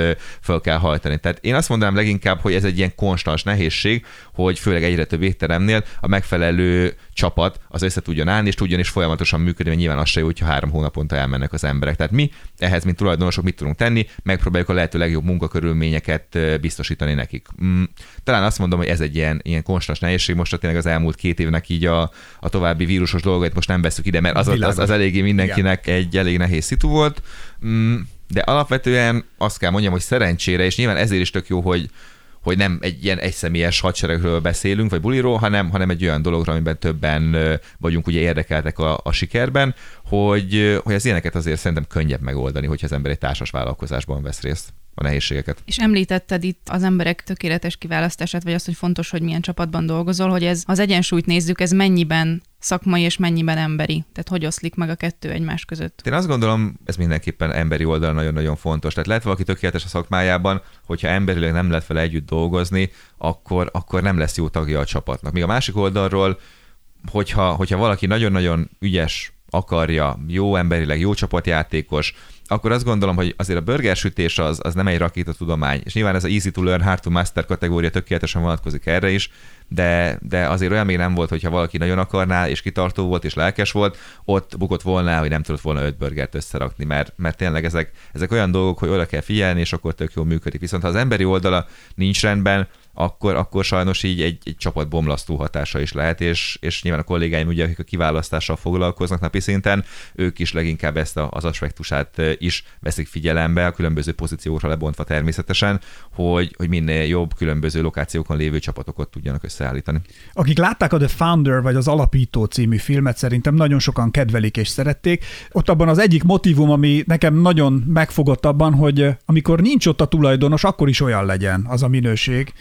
föl kell hajtani. Tehát én azt mondanám leginkább, hogy ez egy ilyen konstans nehézség, hogy főleg egyre több étteremnél a megfelelő csapat az össze tudjon állni, és tudjon is folyamatosan működni, mert nyilván az se jó, hogyha három hónaponta elmennek az emberek. Tehát mi ehhez, mint tulajdonosok mit tudunk tenni, megpróbáljuk a lehető legjobb munkakörülményeket biztosítani nekik. Mm, talán azt mondom, hogy ez egy ilyen, ilyen konstans nehézség. Most tényleg az elmúlt két évnek így a, a további vírusos dolgait most nem veszük ide, mert az, az, az, az eléggé mindenkinek Igen. egy elég nehéz szitu volt. Mm, de alapvetően azt kell mondjam, hogy szerencsére, és nyilván ezért is tök jó, hogy, hogy nem egy ilyen egyszemélyes hadseregről beszélünk, vagy buliról, hanem, hanem egy olyan dologra, amiben többen vagyunk ugye érdekeltek a, a sikerben, hogy, hogy az ilyeneket azért szerintem könnyebb megoldani, hogyha az ember egy társas vállalkozásban vesz részt a nehézségeket. És említetted itt az emberek tökéletes kiválasztását, vagy azt, hogy fontos, hogy milyen csapatban dolgozol, hogy ez az egyensúlyt nézzük, ez mennyiben szakmai és mennyiben emberi? Tehát hogy oszlik meg a kettő egymás között? Én azt gondolom, ez mindenképpen emberi oldal nagyon-nagyon fontos. Tehát lehet valaki tökéletes a szakmájában, hogyha emberileg nem lehet vele együtt dolgozni, akkor, akkor nem lesz jó tagja a csapatnak. Míg a másik oldalról, hogyha, hogyha valaki nagyon-nagyon ügyes akarja, jó emberileg, jó csapatjátékos, akkor azt gondolom, hogy azért a burgersütés az, az nem egy rakétatudomány, és nyilván ez a easy to learn, hard to master kategória tökéletesen vonatkozik erre is, de, de azért olyan még nem volt, hogyha valaki nagyon akarná, és kitartó volt, és lelkes volt, ott bukott volna, hogy nem tudott volna öt burgert összerakni, mert, mert tényleg ezek, ezek olyan dolgok, hogy oda kell figyelni, és akkor tök jól működik. Viszont ha az emberi oldala nincs rendben, akkor, akkor sajnos így egy, egy csapat bomlasztó hatása is lehet, és, és nyilván a kollégáim, ugye, akik a kiválasztással foglalkoznak napi szinten, ők is leginkább ezt az aspektusát is veszik figyelembe, a különböző pozíciókra lebontva természetesen, hogy, hogy minél jobb különböző lokációkon lévő csapatokat tudjanak összeállítani. Akik látták a The Founder vagy az Alapító című filmet, szerintem nagyon sokan kedvelik és szerették. Ott abban az egyik motivum, ami nekem nagyon megfogott abban, hogy amikor nincs ott a tulajdonos, akkor is olyan legyen az a minőség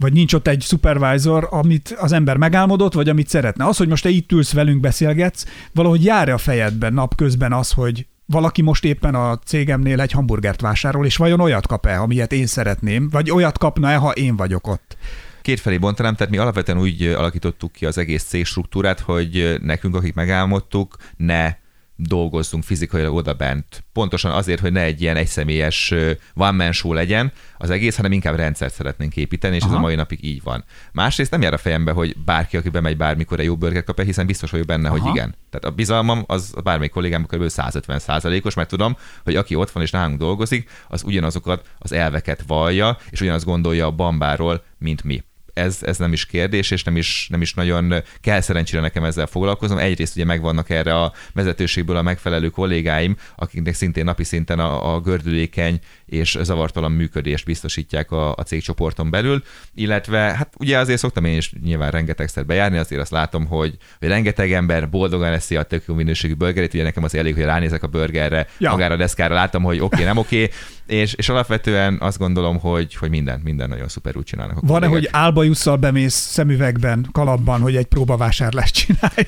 vagy nincs ott egy supervisor, amit az ember megálmodott, vagy amit szeretne. Az, hogy most te itt ülsz velünk, beszélgetsz, valahogy jár a fejedben napközben az, hogy valaki most éppen a cégemnél egy hamburgert vásárol, és vajon olyat kap-e, amilyet én szeretném, vagy olyat kapna-e, ha én vagyok ott? kétfelé bontanám, tehát mi alapvetően úgy alakítottuk ki az egész cég struktúrát, hogy nekünk, akik megálmodtuk, ne dolgozzunk fizikailag oda bent. Pontosan azért, hogy ne egy ilyen egyszemélyes one man show legyen az egész, hanem inkább rendszert szeretnénk építeni, és Aha. ez a mai napig így van. Másrészt nem jár a fejembe, hogy bárki, aki bemegy bármikor egy jó burger kap hiszen biztos vagyok benne, Aha. hogy igen. Tehát a bizalmam az bármelyik kollégám kb. 150 százalékos, mert tudom, hogy aki ott van és nálunk dolgozik, az ugyanazokat az elveket vallja, és ugyanazt gondolja a bambáról, mint mi ez, ez nem is kérdés, és nem is, nem is nagyon kell szerencsére nekem ezzel foglalkozom. Egyrészt ugye megvannak erre a vezetőségből a megfelelő kollégáim, akiknek szintén napi szinten a, a gördülékeny és zavartalan működést biztosítják a, a cégcsoporton belül, illetve hát ugye azért szoktam én is nyilván rengetegszer bejárni, azért azt látom, hogy, hogy rengeteg ember boldogan eszi a tök jó minőségű burgerét, ugye nekem az elég, hogy ránézek a burgerre, ja. magára a deszkára, látom, hogy oké, okay, nem oké, okay, és, és alapvetően azt gondolom, hogy, hogy minden, minden nagyon szuperül csinálnak. Van-e, hogy álbajusszal bemész szemüvegben, kalapban, hogy egy próbavásárlást csinálj?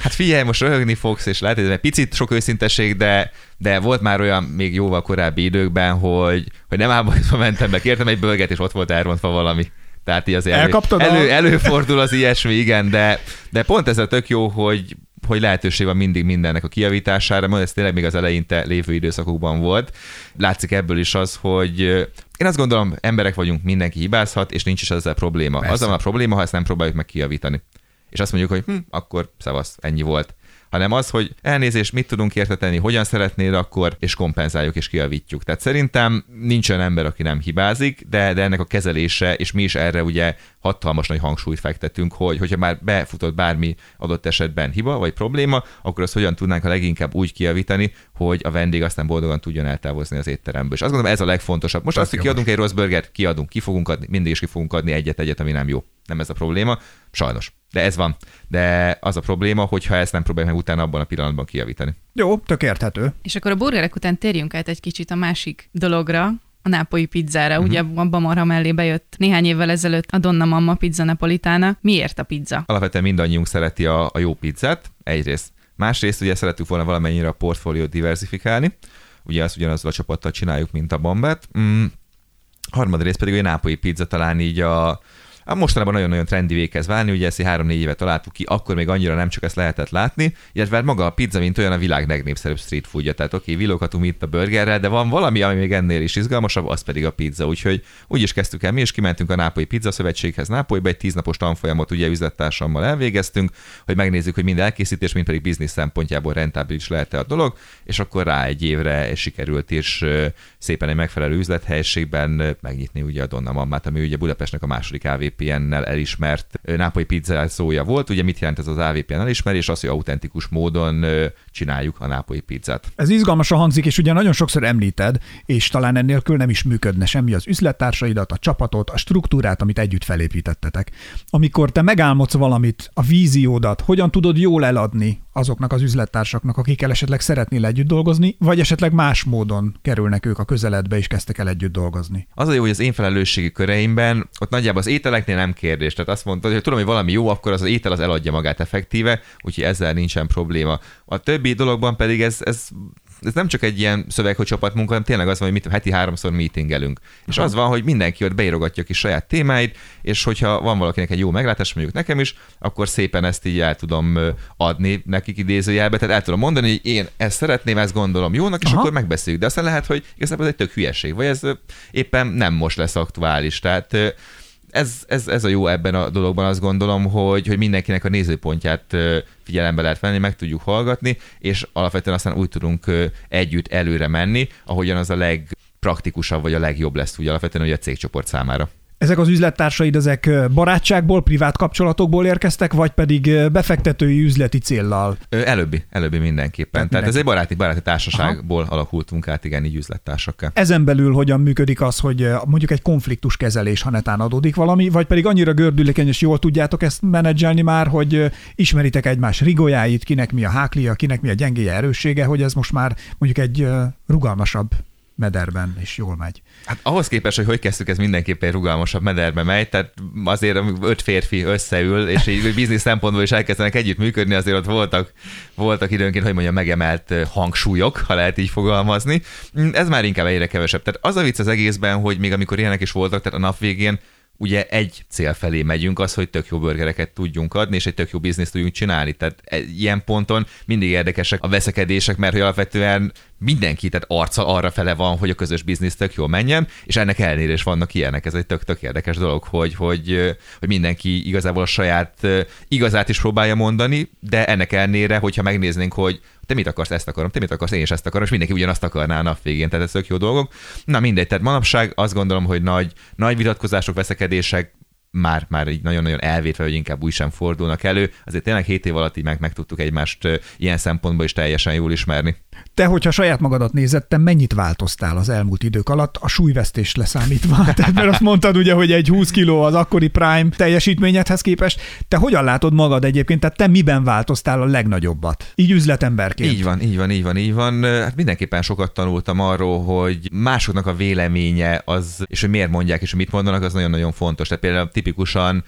Hát figyelj, most röhögni fogsz, és lehet, hogy egy picit sok őszintesség, de, de volt már olyan még jóval korábbi időkben, hogy, hogy nem álbajusszal mentem be, kértem egy bölget, és ott volt elrontva valami. Tehát így azért elő, elő, előfordul az ilyesmi, igen, de, de pont ez a tök jó, hogy, hogy lehetőség van mindig mindennek a kiavítására, mert ez tényleg még az eleinte lévő időszakokban volt. Látszik ebből is az, hogy én azt gondolom, emberek vagyunk, mindenki hibázhat, és nincs is ezzel probléma. Persze. Az a probléma, ha ezt nem próbáljuk meg kiavítani. És azt mondjuk, hogy hm, akkor szavasz, ennyi volt hanem az, hogy elnézést, mit tudunk érteteni, hogyan szeretnéd akkor, és kompenzáljuk és kiavítjuk. Tehát szerintem nincs olyan ember, aki nem hibázik, de, de ennek a kezelése, és mi is erre ugye hatalmas nagy hangsúlyt fektetünk, hogy hogyha már befutott bármi adott esetben hiba vagy probléma, akkor azt hogyan tudnánk a leginkább úgy kiavítani, hogy a vendég aztán boldogan tudjon eltávozni az étteremből. És azt gondolom, ez a legfontosabb. Most azt, hogy kiadunk egy rossz burgert, kiadunk, ki fogunk adni, mindig is ki fogunk adni egyet-egyet, ami nem jó. Nem ez a probléma, sajnos. De ez van. De az a probléma, hogyha ezt nem próbáljuk meg utána abban a pillanatban kijavítani. Jó, tök érthető. És akkor a burgerek után térjünk át egy kicsit a másik dologra, a nápolyi pizzára. Uh-huh. Ugye a Bamarha mellé bejött néhány évvel ezelőtt a Donna Mamma pizza napolitána. Miért a pizza? Alapvetően mindannyiunk szereti a, a jó pizzát, egyrészt. Másrészt ugye szerettük volna valamennyire a portfóliót diversifikálni. Ugye azt ugyanazzal a csapattal csináljuk, mint a Bambet. Mm. Harmadrészt pedig a nápolyi pizza talán így a, mostanában nagyon-nagyon trendi kezd válni, ugye ezt három-négy évet találtuk ki, akkor még annyira nem csak ezt lehetett látni, illetve hát maga a pizza, mint olyan a világ legnépszerűbb street foodja. Tehát oké, okay, villogatunk itt a burgerrel, de van valami, ami még ennél is izgalmasabb, az pedig a pizza. Úgyhogy úgy is kezdtük el, mi is kimentünk a Nápolyi Pizza Szövetséghez Nápolyba, egy tíznapos tanfolyamot ugye üzlettársammal elvégeztünk, hogy megnézzük, hogy mind elkészítés, mind pedig biznisz szempontjából rentábilis lehet-e a dolog, és akkor rá egy évre sikerült is szépen egy megfelelő üzlethelyiségben megnyitni ugye a Donna Mammát, ami ugye Budapestnek a második AVP AVPN-nel elismert nápolyi pizzázója volt. Ugye mit jelent ez az AVPN elismerés? Az, hogy autentikus módon csináljuk a nápolyi pizzát. Ez izgalmasan hangzik, és ugye nagyon sokszor említed, és talán ennélkül nem is működne semmi az üzlettársaidat, a csapatot, a struktúrát, amit együtt felépítettetek. Amikor te megálmodsz valamit, a víziódat, hogyan tudod jól eladni azoknak az üzlettársaknak, akikkel esetleg szeretnél együtt dolgozni, vagy esetleg más módon kerülnek ők a közeledbe, és kezdtek el együtt dolgozni. Az a jó, hogy az én felelősségi köreimben ott nagyjából az ételeknél nem kérdés. Tehát azt mondta, hogy tudom, hogy valami jó, akkor az, az étel az eladja magát effektíve, úgyhogy ezzel nincsen probléma. A többi dologban pedig ez, ez ez nem csak egy ilyen szöveg, hogy csapatmunka, hanem tényleg az van, hogy mit, heti háromszor meetingelünk. És az van, hogy mindenki ott beírogatja ki saját témáit, és hogyha van valakinek egy jó meglátás, mondjuk nekem is, akkor szépen ezt így el tudom adni nekik idézőjelbe, tehát el tudom mondani, hogy én ezt szeretném, ezt gondolom jónak, és Aha. akkor megbeszéljük. De aztán lehet, hogy igazából ez egy tök hülyeség, vagy ez éppen nem most lesz aktuális. Tehát ez, ez, ez a jó ebben a dologban, azt gondolom, hogy, hogy mindenkinek a nézőpontját figyelembe lehet venni, meg tudjuk hallgatni, és alapvetően aztán úgy tudunk együtt előre menni, ahogyan az a legpraktikusabb, vagy a legjobb lesz úgy alapvetően hogy a cégcsoport számára. Ezek az üzlettársaid, ezek barátságból, privát kapcsolatokból érkeztek, vagy pedig befektetői üzleti céllal? Előbbi, előbbi mindenképpen. Tehát, Tehát ez egy baráti, baráti társaságból Aha. alakultunk át, igen, így üzlettársakkal. Ezen belül hogyan működik az, hogy mondjuk egy konfliktus kezelés, ha netán adódik valami, vagy pedig annyira gördülékeny, és jól tudjátok ezt menedzselni már, hogy ismeritek egymás rigójáit, kinek mi a háklia, kinek mi a gyengéje, erőssége, hogy ez most már mondjuk egy rugalmasabb mederben, és jól megy. Hát ahhoz képest, hogy hogy kezdtük, ez mindenképpen rugalmasabb mederbe megy, tehát azért öt férfi összeül, és így biznisz szempontból is elkezdenek együtt működni, azért ott voltak, voltak időnként, hogy mondjam, megemelt hangsúlyok, ha lehet így fogalmazni. Ez már inkább egyre kevesebb. Tehát az a vicc az egészben, hogy még amikor ilyenek is voltak, tehát a nap végén ugye egy cél felé megyünk, az, hogy tök jó burgereket tudjunk adni, és egy tök jó bizniszt tudjunk csinálni. Tehát ilyen ponton mindig érdekesek a veszekedések, mert hogy alapvetően mindenki, tehát arca arra fele van, hogy a közös biznisz tök jól menjen, és ennek ellenére is vannak ilyenek. Ez egy tök, tök érdekes dolog, hogy, hogy, hogy mindenki igazából a saját igazát is próbálja mondani, de ennek ellenére, hogyha megnéznénk, hogy te mit akarsz, ezt akarom, te mit akarsz, én is ezt akarom, és mindenki ugyanazt akarná a nap végén, tehát ez tök jó dolgok. Na mindegy, tehát manapság azt gondolom, hogy nagy, nagy vitatkozások, veszekedések már, már így nagyon-nagyon elvétve, hogy inkább úgy sem fordulnak elő. Azért tényleg 7 év alatt így meg, meg tudtuk egymást ilyen szempontból is teljesen jól ismerni. Te, hogyha saját magadat nézed, te mennyit változtál az elmúlt idők alatt, a súlyvesztés leszámítva? [LAUGHS] Tehát, mert azt mondtad ugye, hogy egy 20 kiló az akkori prime teljesítményedhez képest. Te hogyan látod magad egyébként? Tehát te miben változtál a legnagyobbat? Így üzletemberként. Így van, így van, így van, így van. Hát mindenképpen sokat tanultam arról, hogy másoknak a véleménye az, és hogy miért mondják, és hogy mit mondanak, az nagyon-nagyon fontos. Tehát például tipikusan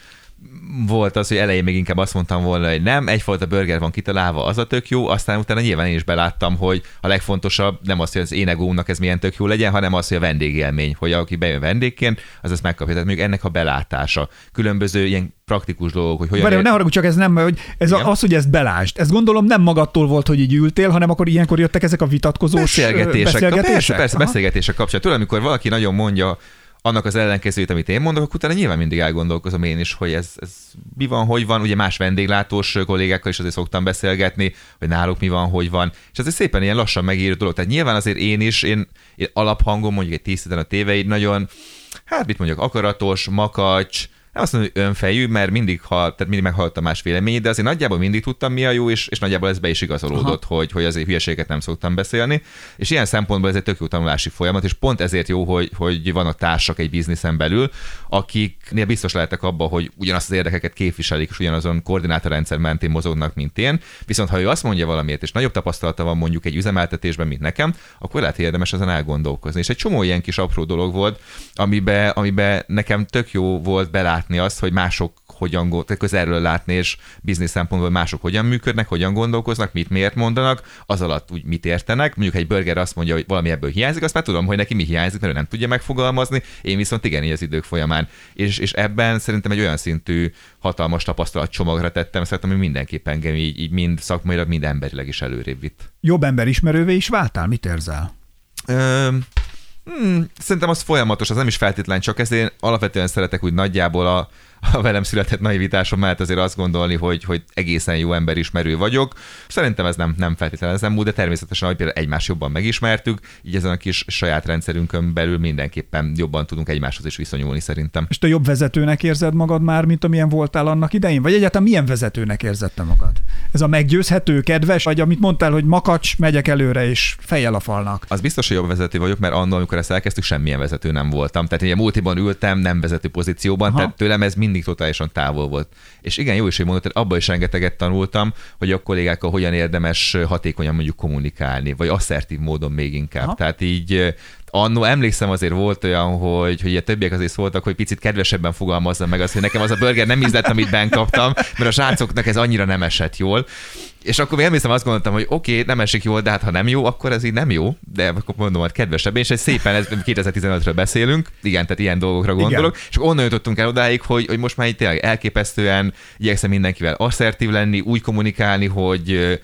volt az, hogy elején még inkább azt mondtam volna, hogy nem, egyfajta burger van kitalálva, az a tök jó, aztán utána nyilván én is beláttam, hogy a legfontosabb nem az, hogy az én egónak ez milyen tök jó legyen, hanem az, hogy a vendégélmény, hogy aki bejön vendégként, az ezt megkapja. Tehát még ennek a belátása. Különböző ilyen praktikus dolgok, hogy hogyan... Várj, ne haragudj, csak ez nem, hogy ez a, az, hogy ezt belást. Ez gondolom nem magadtól volt, hogy így ültél, hanem akkor ilyenkor jöttek ezek a vitatkozós beszélgetések. beszélgetések? Persze, persze, beszélgetések kapcsolatban. Tudod, amikor valaki nagyon mondja, annak az ellenkezőjét, amit én mondok, akkor utána nyilván mindig elgondolkozom én is, hogy ez, ez mi van, hogy van. Ugye más vendéglátós kollégákkal is azért szoktam beszélgetni, hogy náluk mi van, hogy van. És ez egy szépen ilyen lassan megírő dolog. Tehát nyilván azért én is, én, én alaphangom mondjuk egy 10 a téveid nagyon, hát mit mondjak, akaratos, makacs, nem azt mondom, hogy önfejű, mert mindig, ha, tehát mindig meghallottam más véleményét, de azért nagyjából mindig tudtam, mi a jó, és, és nagyjából ez be is igazolódott, hogy, hogy azért hülyeséget nem szoktam beszélni. És ilyen szempontból ez egy tök jó tanulási folyamat, és pont ezért jó, hogy, hogy vannak társak egy bizniszen belül, akiknél biztos lehetek abban, hogy ugyanazt az érdekeket képviselik, és ugyanazon koordinátorrendszer mentén mozognak, mint én. Viszont ha ő azt mondja valamiért, és nagyobb tapasztalata van mondjuk egy üzemeltetésben, mint nekem, akkor lehet érdemes ezen elgondolkozni. És egy csomó ilyen kis apró dolog volt, amiben, amiben nekem tök jó volt belátni látni azt, hogy mások hogyan, tehát közelről látni, és biznisz szempontból mások hogyan működnek, hogyan gondolkoznak, mit miért mondanak, az alatt úgy mit értenek. Mondjuk egy burger azt mondja, hogy valami ebből hiányzik, azt már tudom, hogy neki mi hiányzik, mert ő nem tudja megfogalmazni, én viszont igen, így az idők folyamán. És, és ebben szerintem egy olyan szintű hatalmas tapasztalat csomagra tettem, szerintem, hogy mindenképp engem így, így mind szakmailag, mind emberileg is előrébb vitt. Jobb ember ismerővé is váltál? Mit érzel? Ö, Hmm, szerintem az folyamatos, az nem is feltétlen csak ez. Én alapvetően szeretek úgy nagyjából a, a velem született naivitásom mellett azért azt gondolni, hogy, hogy egészen jó emberismerő vagyok. Szerintem ez nem, nem feltétlenül ez nem de természetesen, hogy például egymást jobban megismertük, így ezen a kis saját rendszerünkön belül mindenképpen jobban tudunk egymáshoz is viszonyulni szerintem. És te jobb vezetőnek érzed magad már, mint amilyen voltál annak idején? Vagy egyáltalán milyen vezetőnek érzette magad? Ez a meggyőzhető, kedves, vagy amit mondtál, hogy makacs, megyek előre és fejjel a falnak. Az biztos, hogy jobb vezető vagyok, mert annól, amikor ezt elkezdtük, semmilyen vezető nem voltam. Tehát én multiban ültem, nem vezető pozícióban, Aha. tehát tőlem ez mind mindig totálisan távol volt. És igen, jó is, hogy mondod, abban is rengeteget tanultam, hogy a kollégákkal hogyan érdemes hatékonyan mondjuk kommunikálni, vagy asszertív módon még inkább. Aha. Tehát így annó emlékszem azért volt olyan, hogy, hogy a többiek azért szóltak, hogy picit kedvesebben fogalmazzam meg azt, hogy nekem az a burger nem ízlett, amit bent kaptam, mert a srácoknak ez annyira nem esett jól. És akkor emlékszem, azt gondoltam, hogy oké, okay, nem esik jól, de hát ha nem jó, akkor ez így nem jó, de akkor mondom, hogy kedvesebb, és egy szépen, ez 2015-ről beszélünk, igen, tehát ilyen dolgokra gondolok, igen. és onnan jutottunk el odáig, hogy, hogy most már itt tényleg elképesztően igyekszem mindenkivel asszertív lenni, úgy kommunikálni, hogy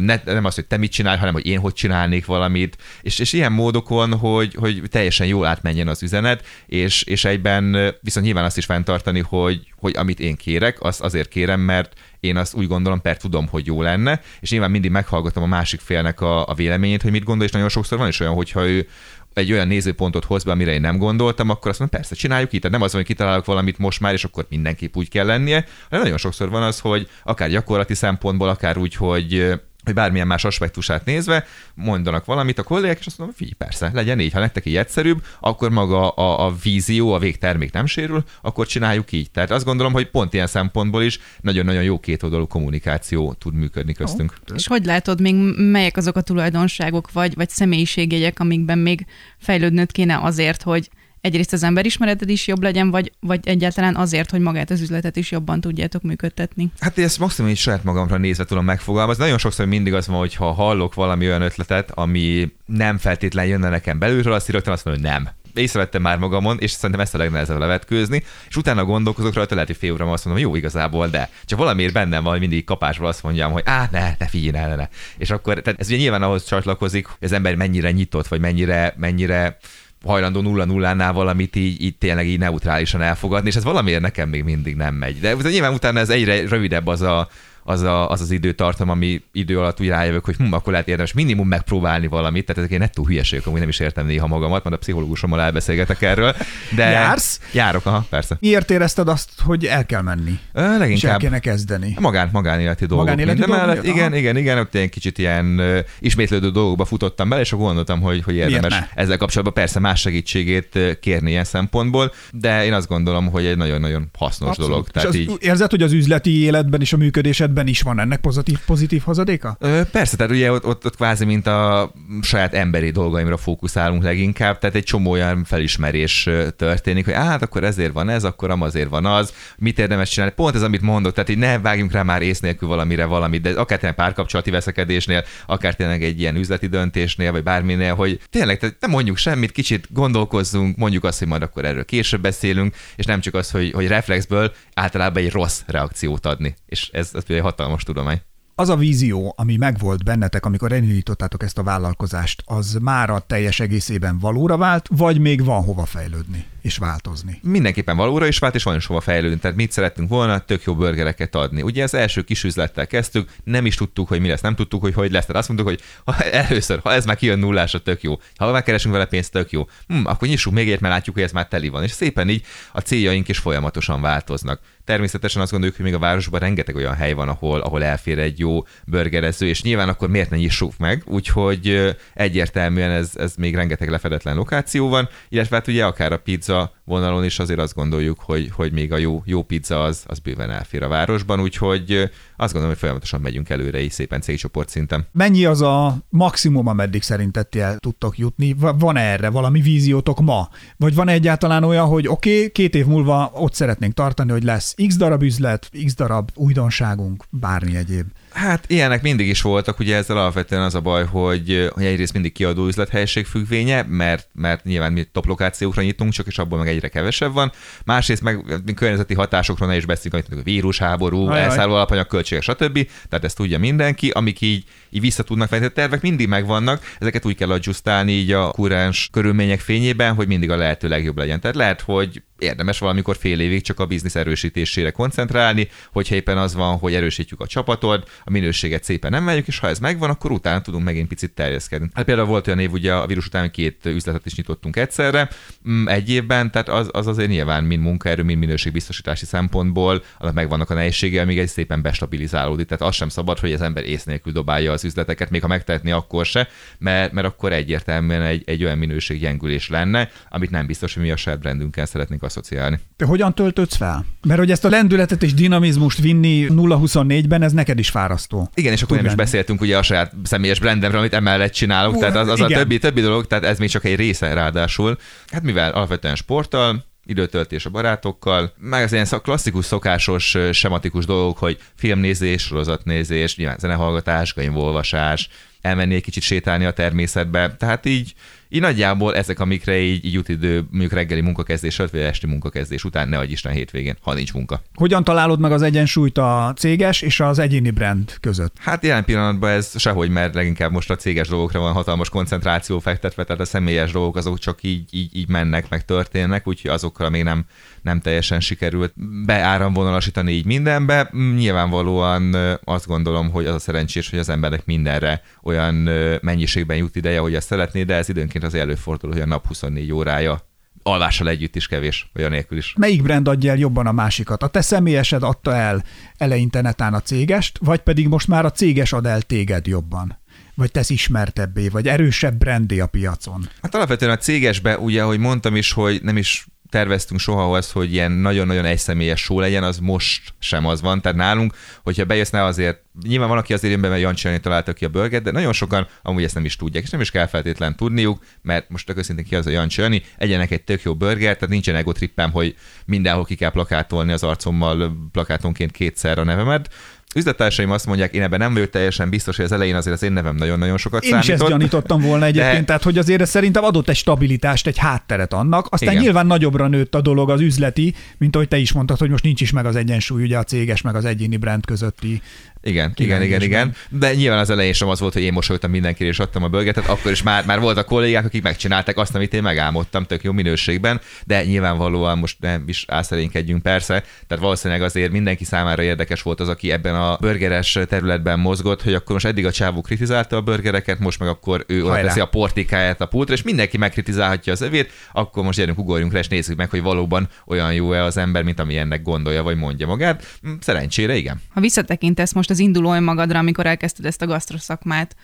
ne, nem az, hogy te mit csinálj, hanem hogy én hogy csinálnék valamit, és, és ilyen módokon, hogy, hogy teljesen jól átmenjen az üzenet, és, és egyben viszont nyilván azt is fenntartani, hogy, hogy amit én kérek, azt azért kérem, mert én azt úgy gondolom, per tudom, hogy jó lenne, és nyilván mindig meghallgatom a másik félnek a, a véleményét, hogy mit gondol, és nagyon sokszor van is olyan, hogyha ő egy olyan nézőpontot hoz be, amire én nem gondoltam, akkor azt mondom, persze, csináljuk. Tehát nem az, hogy kitalálok valamit most már, és akkor mindenképp úgy kell lennie, hanem nagyon sokszor van az, hogy akár gyakorlati szempontból, akár úgy, hogy hogy bármilyen más aspektusát nézve mondanak valamit a kollégák, és azt mondom, figyelj, persze, legyen így, ha nektek így egyszerűbb, akkor maga a, a vízió, a végtermék nem sérül, akkor csináljuk így. Tehát azt gondolom, hogy pont ilyen szempontból is nagyon-nagyon jó kétoldalú kommunikáció tud működni köztünk. Oh, és hogy látod még, melyek azok a tulajdonságok, vagy, vagy személyiségjegyek, amikben még fejlődnöd kéne azért, hogy egyrészt az emberismereted is jobb legyen, vagy, vagy egyáltalán azért, hogy magát az üzletet is jobban tudjátok működtetni? Hát ezt maximum is saját magamra nézve tudom megfogalmazni. Nagyon sokszor mindig az van, hogy ha hallok valami olyan ötletet, ami nem feltétlenül jönne nekem belülről, azt rögtön azt mondom, hogy nem észrevettem már magamon, és szerintem ezt a legnehezebb levetkőzni, és utána gondolkozok rajta, lehet, hogy fél óra azt mondom, jó igazából, de csak valamiért bennem van, hogy mindig kapásból azt mondjam, hogy á, ne, ne figyelj, ne, ne. És akkor, tehát ez ugye nyilván ahhoz csatlakozik, hogy az ember mennyire nyitott, vagy mennyire, mennyire hajlandó nulla nullánál valamit így, így tényleg így neutrálisan elfogadni, és ez valamiért nekem még mindig nem megy. De nyilván utána ez egyre rövidebb az a, az, a, az az időtartam, ami idő alatt úgy rájövök, hogy hm, akkor lehet érdemes minimum megpróbálni valamit, tehát ezek egy nettó hülyeségek, amúgy nem is értem néha magamat, mert a pszichológusommal elbeszélgetek erről. De Jársz? Járok, aha, persze. Miért érezted azt, hogy el kell menni? Ö, leginkább. És el kéne kezdeni. Magán, magánéleti dolgok. Magánéleti dolgok mellett, igen, aha. igen, igen, ott egy kicsit ilyen ismétlődő dolgokba futottam bele, és akkor gondoltam, hogy, hogy érdemes ezzel kapcsolatban persze más segítségét kérni ilyen szempontból, de én azt gondolom, hogy egy nagyon-nagyon hasznos Abszolút. dolog. Tehát és így... érzed, hogy az üzleti életben és a működésed ebben is van ennek pozitív, pozitív hazadéka? Persze, tehát ugye ott, ott, ott kvázi mint a saját emberi dolgaimra fókuszálunk leginkább, tehát egy csomó olyan felismerés történik, hogy hát akkor ezért van ez, akkor azért van az, mit érdemes csinálni. Pont ez, amit mondok, tehát hogy ne vágjunk rá már ész nélkül valamire valamit, de akár tényleg párkapcsolati veszekedésnél, akár tényleg egy ilyen üzleti döntésnél, vagy bárminél, hogy tényleg tehát nem mondjuk semmit, kicsit gondolkozzunk, mondjuk azt, hogy majd akkor erről később beszélünk, és nem csak az, hogy, hogy reflexből általában egy rossz reakciót adni. És ez, ez egy hatalmas tudomány. Az a vízió, ami megvolt bennetek, amikor elindítottátok ezt a vállalkozást, az már a teljes egészében valóra vált, vagy még van hova fejlődni és változni? Mindenképpen valóra is vált, és van is hova fejlődni. Tehát mit szerettünk volna? Tök jó burgereket adni. Ugye az első kis üzlettel kezdtük, nem is tudtuk, hogy mi lesz, nem tudtuk, hogy hogy lesz. Tehát azt mondtuk, hogy ha először, ha ez már kijön nullásra, tök jó. Ha már keresünk vele pénzt, tök jó. Hm, akkor nyissuk még egyet, mert látjuk, hogy ez már teli van. És szépen így a céljaink is folyamatosan változnak. Természetesen azt gondoljuk, hogy még a városban rengeteg olyan hely van, ahol, ahol elfér egy jó burgerező, és nyilván akkor miért ne nyissuk meg, úgyhogy egyértelműen ez, ez még rengeteg lefedetlen lokáció van, illetve hát ugye akár a pizza vonalon is azért azt gondoljuk, hogy, hogy még a jó, jó pizza az, az bőven elfér a városban, úgyhogy azt gondolom, hogy folyamatosan megyünk előre is szépen cégcsoport szinten. Mennyi az a maximum, ameddig szerinted el tudtok jutni? Van erre valami víziótok ma? Vagy van egyáltalán olyan, hogy oké, okay, két év múlva ott szeretnénk tartani, hogy lesz x darab üzlet, x darab újdonságunk, bármi egyéb? Hát ilyenek mindig is voltak, ugye ezzel alapvetően az a baj, hogy, hogy egyrészt mindig kiadó üzlethelyiség függvénye, mert, mert nyilván mi top lokációkra nyitunk, csak és abból meg egyre kevesebb van. Másrészt meg környezeti hatásokról ne is beszélünk, mint a vírusháború, elszálló alapanyag költségek, stb. Tehát ezt tudja mindenki, amik így, így vissza tudnak venni. A tervek mindig megvannak, ezeket úgy kell adjusztálni így a kuráns körülmények fényében, hogy mindig a lehető legjobb legyen. Tehát lehet, hogy érdemes valamikor fél évig csak a biznisz erősítésére koncentrálni, hogyha éppen az van, hogy erősítjük a csapatot, a minőséget szépen emeljük, és ha ez megvan, akkor utána tudunk megint picit terjeszkedni. Hát például volt olyan év, ugye a vírus után két üzletet is nyitottunk egyszerre, mm, egy évben, tehát az, az azért nyilván mind munkaerő, mind minőségbiztosítási szempontból, annak megvannak a nehézsége, amíg egy szépen bestabilizálódik. Tehát az sem szabad, hogy az ember ész nélkül dobálja az üzleteket, még ha megtehetné akkor se, mert, mert akkor egyértelműen egy, egy olyan minőséggyengülés lenne, amit nem biztos, hogy mi a saját brandünkkel szeretnénk asszociálni. Te hogyan töltödsz fel? Mert hogy ezt a lendületet és dinamizmust vinni 0-24-ben, ez neked is fárasztó. Igen, és akkor nem is beszéltünk ugye a saját személyes brandemről, amit emellett csinálok, uh, tehát az, az a többi, többi dolog, tehát ez még csak egy része ráadásul. Hát mivel alapvetően sporttal, időtöltés a barátokkal, meg az ilyen klasszikus, szokásos, sematikus dolgok, hogy filmnézés, sorozatnézés, nyilván zenehallgatás, könyvolvasás, elmenni egy kicsit sétálni a természetbe. Tehát így így nagyjából ezek, amikre így, jut idő, mondjuk reggeli munkakezdés vagy esti munkakezdés után, ne Isten hétvégén, ha nincs munka. Hogyan találod meg az egyensúlyt a céges és az egyéni brand között? Hát jelen pillanatban ez sehogy, mert leginkább most a céges dolgokra van hatalmas koncentráció fektetve, tehát a személyes dolgok azok csak így, így, így mennek, meg történnek, úgyhogy azokra még nem, nem teljesen sikerült beáramvonalasítani így mindenbe. Nyilvánvalóan azt gondolom, hogy az a szerencsés, hogy az embernek mindenre olyan mennyiségben jut ideje, hogy ezt szeretné, de ez időnként az előfordul, hogy a nap 24 órája alvással együtt is kevés, olyan nélkül is. Melyik brand adja el jobban a másikat? A te személyesed adta el eleinte netán a cégest, vagy pedig most már a céges ad el téged jobban? vagy tesz ismertebbé, vagy erősebb brandé a piacon? Hát alapvetően a cégesbe, ugye, ahogy mondtam is, hogy nem is terveztünk soha az, hogy ilyen nagyon-nagyon egyszemélyes show legyen, az most sem az van. Tehát nálunk, hogyha bejössz, ne azért, nyilván van, aki azért jön be, mert Jancsi találta ki a bölget, de nagyon sokan amúgy ezt nem is tudják, és nem is kell feltétlen tudniuk, mert most tök őszintén ki az a Jancsi Jani, egyenek egy tök jó burger, tehát nincsen egotrippem, hogy mindenhol ki kell plakátolni az arcommal plakátonként kétszer a nevemet, üzlettársaim azt mondják, én ebben nem vagyok teljesen biztos, hogy az elején azért az én nevem nagyon-nagyon sokat én számított. Én is ezt gyanítottam volna egyébként, de... tehát hogy azért szerintem adott egy stabilitást, egy hátteret annak, aztán Igen. nyilván nagyobbra nőtt a dolog az üzleti, mint ahogy te is mondtad, hogy most nincs is meg az egyensúly ugye a céges meg az egyéni brand közötti igen, igen, igen, igen. De nyilván az elején sem az volt, hogy én mosolyogtam mindenkire és adtam a bölget, tehát akkor is már, már voltak kollégák, akik megcsinálták azt, amit én megálmodtam tök jó minőségben, de nyilvánvalóan most nem is álszerénykedjünk persze, tehát valószínűleg azért mindenki számára érdekes volt az, aki ebben a burgeres területben mozgott, hogy akkor most eddig a csávó kritizálta a burgereket, most meg akkor ő oda teszi a portikáját a pultra, és mindenki megkritizálhatja az övét, akkor most gyerünk, ugorjunk le, és nézzük meg, hogy valóban olyan jó-e az ember, mint ami ennek gondolja, vagy mondja magát. Szerencsére igen. Ha visszatekintesz most az induló önmagadra, amikor elkezdted ezt a gasztroszakmát,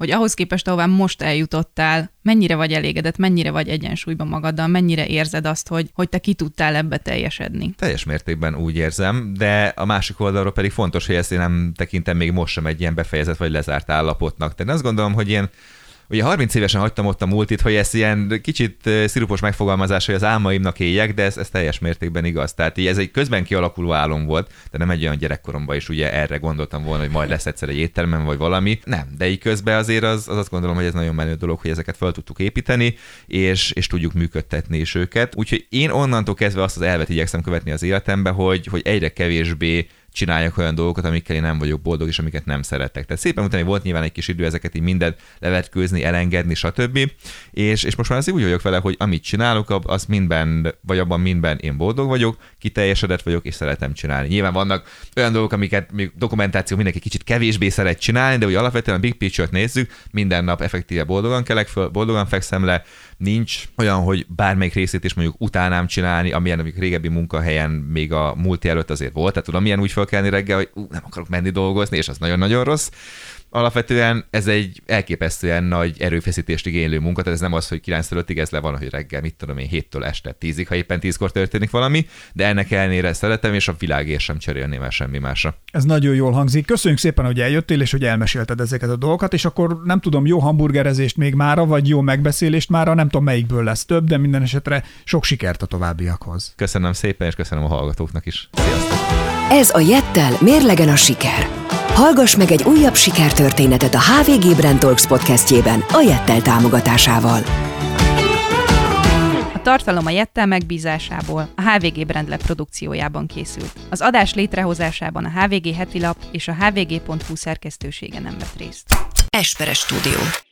hogy ahhoz képest, ahová most eljutottál, mennyire vagy elégedett, mennyire vagy egyensúlyban magaddal, mennyire érzed azt, hogy, hogy te ki tudtál ebbe teljesedni? Teljes mértékben úgy érzem, de a másik oldalról pedig fontos, hogy ezt én nem tekintem még most sem egy ilyen befejezett vagy lezárt állapotnak. Tehát azt gondolom, hogy ilyen Ugye 30 évesen hagytam ott a multit, hogy ez ilyen kicsit szirupos megfogalmazás, hogy az álmaimnak éljek, de ez, ez teljes mértékben igaz. Tehát így ez egy közben kialakuló álom volt, de nem egy olyan gyerekkoromban is ugye erre gondoltam volna, hogy majd lesz egyszer egy éttermem vagy valami. Nem, de így közben azért az, az azt gondolom, hogy ez nagyon menő dolog, hogy ezeket fel tudtuk építeni, és, és tudjuk működtetni is őket. Úgyhogy én onnantól kezdve azt az elvet igyekszem követni az életembe, hogy, hogy egyre kevésbé csináljak olyan dolgokat, amikkel én nem vagyok boldog, és amiket nem szeretek. Tehát szépen utána volt nyilván egy kis idő ezeket így mindent levetkőzni, elengedni, stb. És, és most már azért úgy vagyok vele, hogy amit csinálok, az mindben, vagy abban mindben én boldog vagyok, kiteljesedett vagyok, és szeretem csinálni. Nyilván vannak olyan dolgok, amiket még dokumentáció mindenki kicsit kevésbé szeret csinálni, de úgy alapvetően a big picture-t nézzük, minden nap effektíve boldogan kelek föl, boldogan fekszem le, nincs olyan, hogy bármelyik részét is mondjuk utánám csinálni, amilyen amik régebbi munkahelyen még a multi előtt azért volt, tehát tudom, milyen úgy felkelni reggel, hogy ú, nem akarok menni dolgozni, és az nagyon-nagyon rossz alapvetően ez egy elképesztően nagy erőfeszítést igénylő munka, tehát ez nem az, hogy 9 5 ez le van, hogy reggel, mit tudom én, 7-től este 10-ig, ha éppen 10-kor történik valami, de ennek ellenére szeretem, és a világért sem cserélném el semmi másra. Ez nagyon jól hangzik. Köszönjük szépen, hogy eljöttél, és hogy elmesélted ezeket a dolgokat, és akkor nem tudom, jó hamburgerezést még mára, vagy jó megbeszélést mára, nem tudom melyikből lesz több, de minden esetre sok sikert a továbbiakhoz. Köszönöm szépen, és köszönöm a hallgatóknak is. Sziasztok! Ez a Jettel mérlegen a siker. Hallgass meg egy újabb sikertörténetet a HVG Brand Talks podcastjében a Jettel támogatásával. A tartalom a Jettel megbízásából a HVG Brand produkciójában készült. Az adás létrehozásában a HVG heti lap és a hvg.hu szerkesztősége nem vett részt. Esperes Stúdió.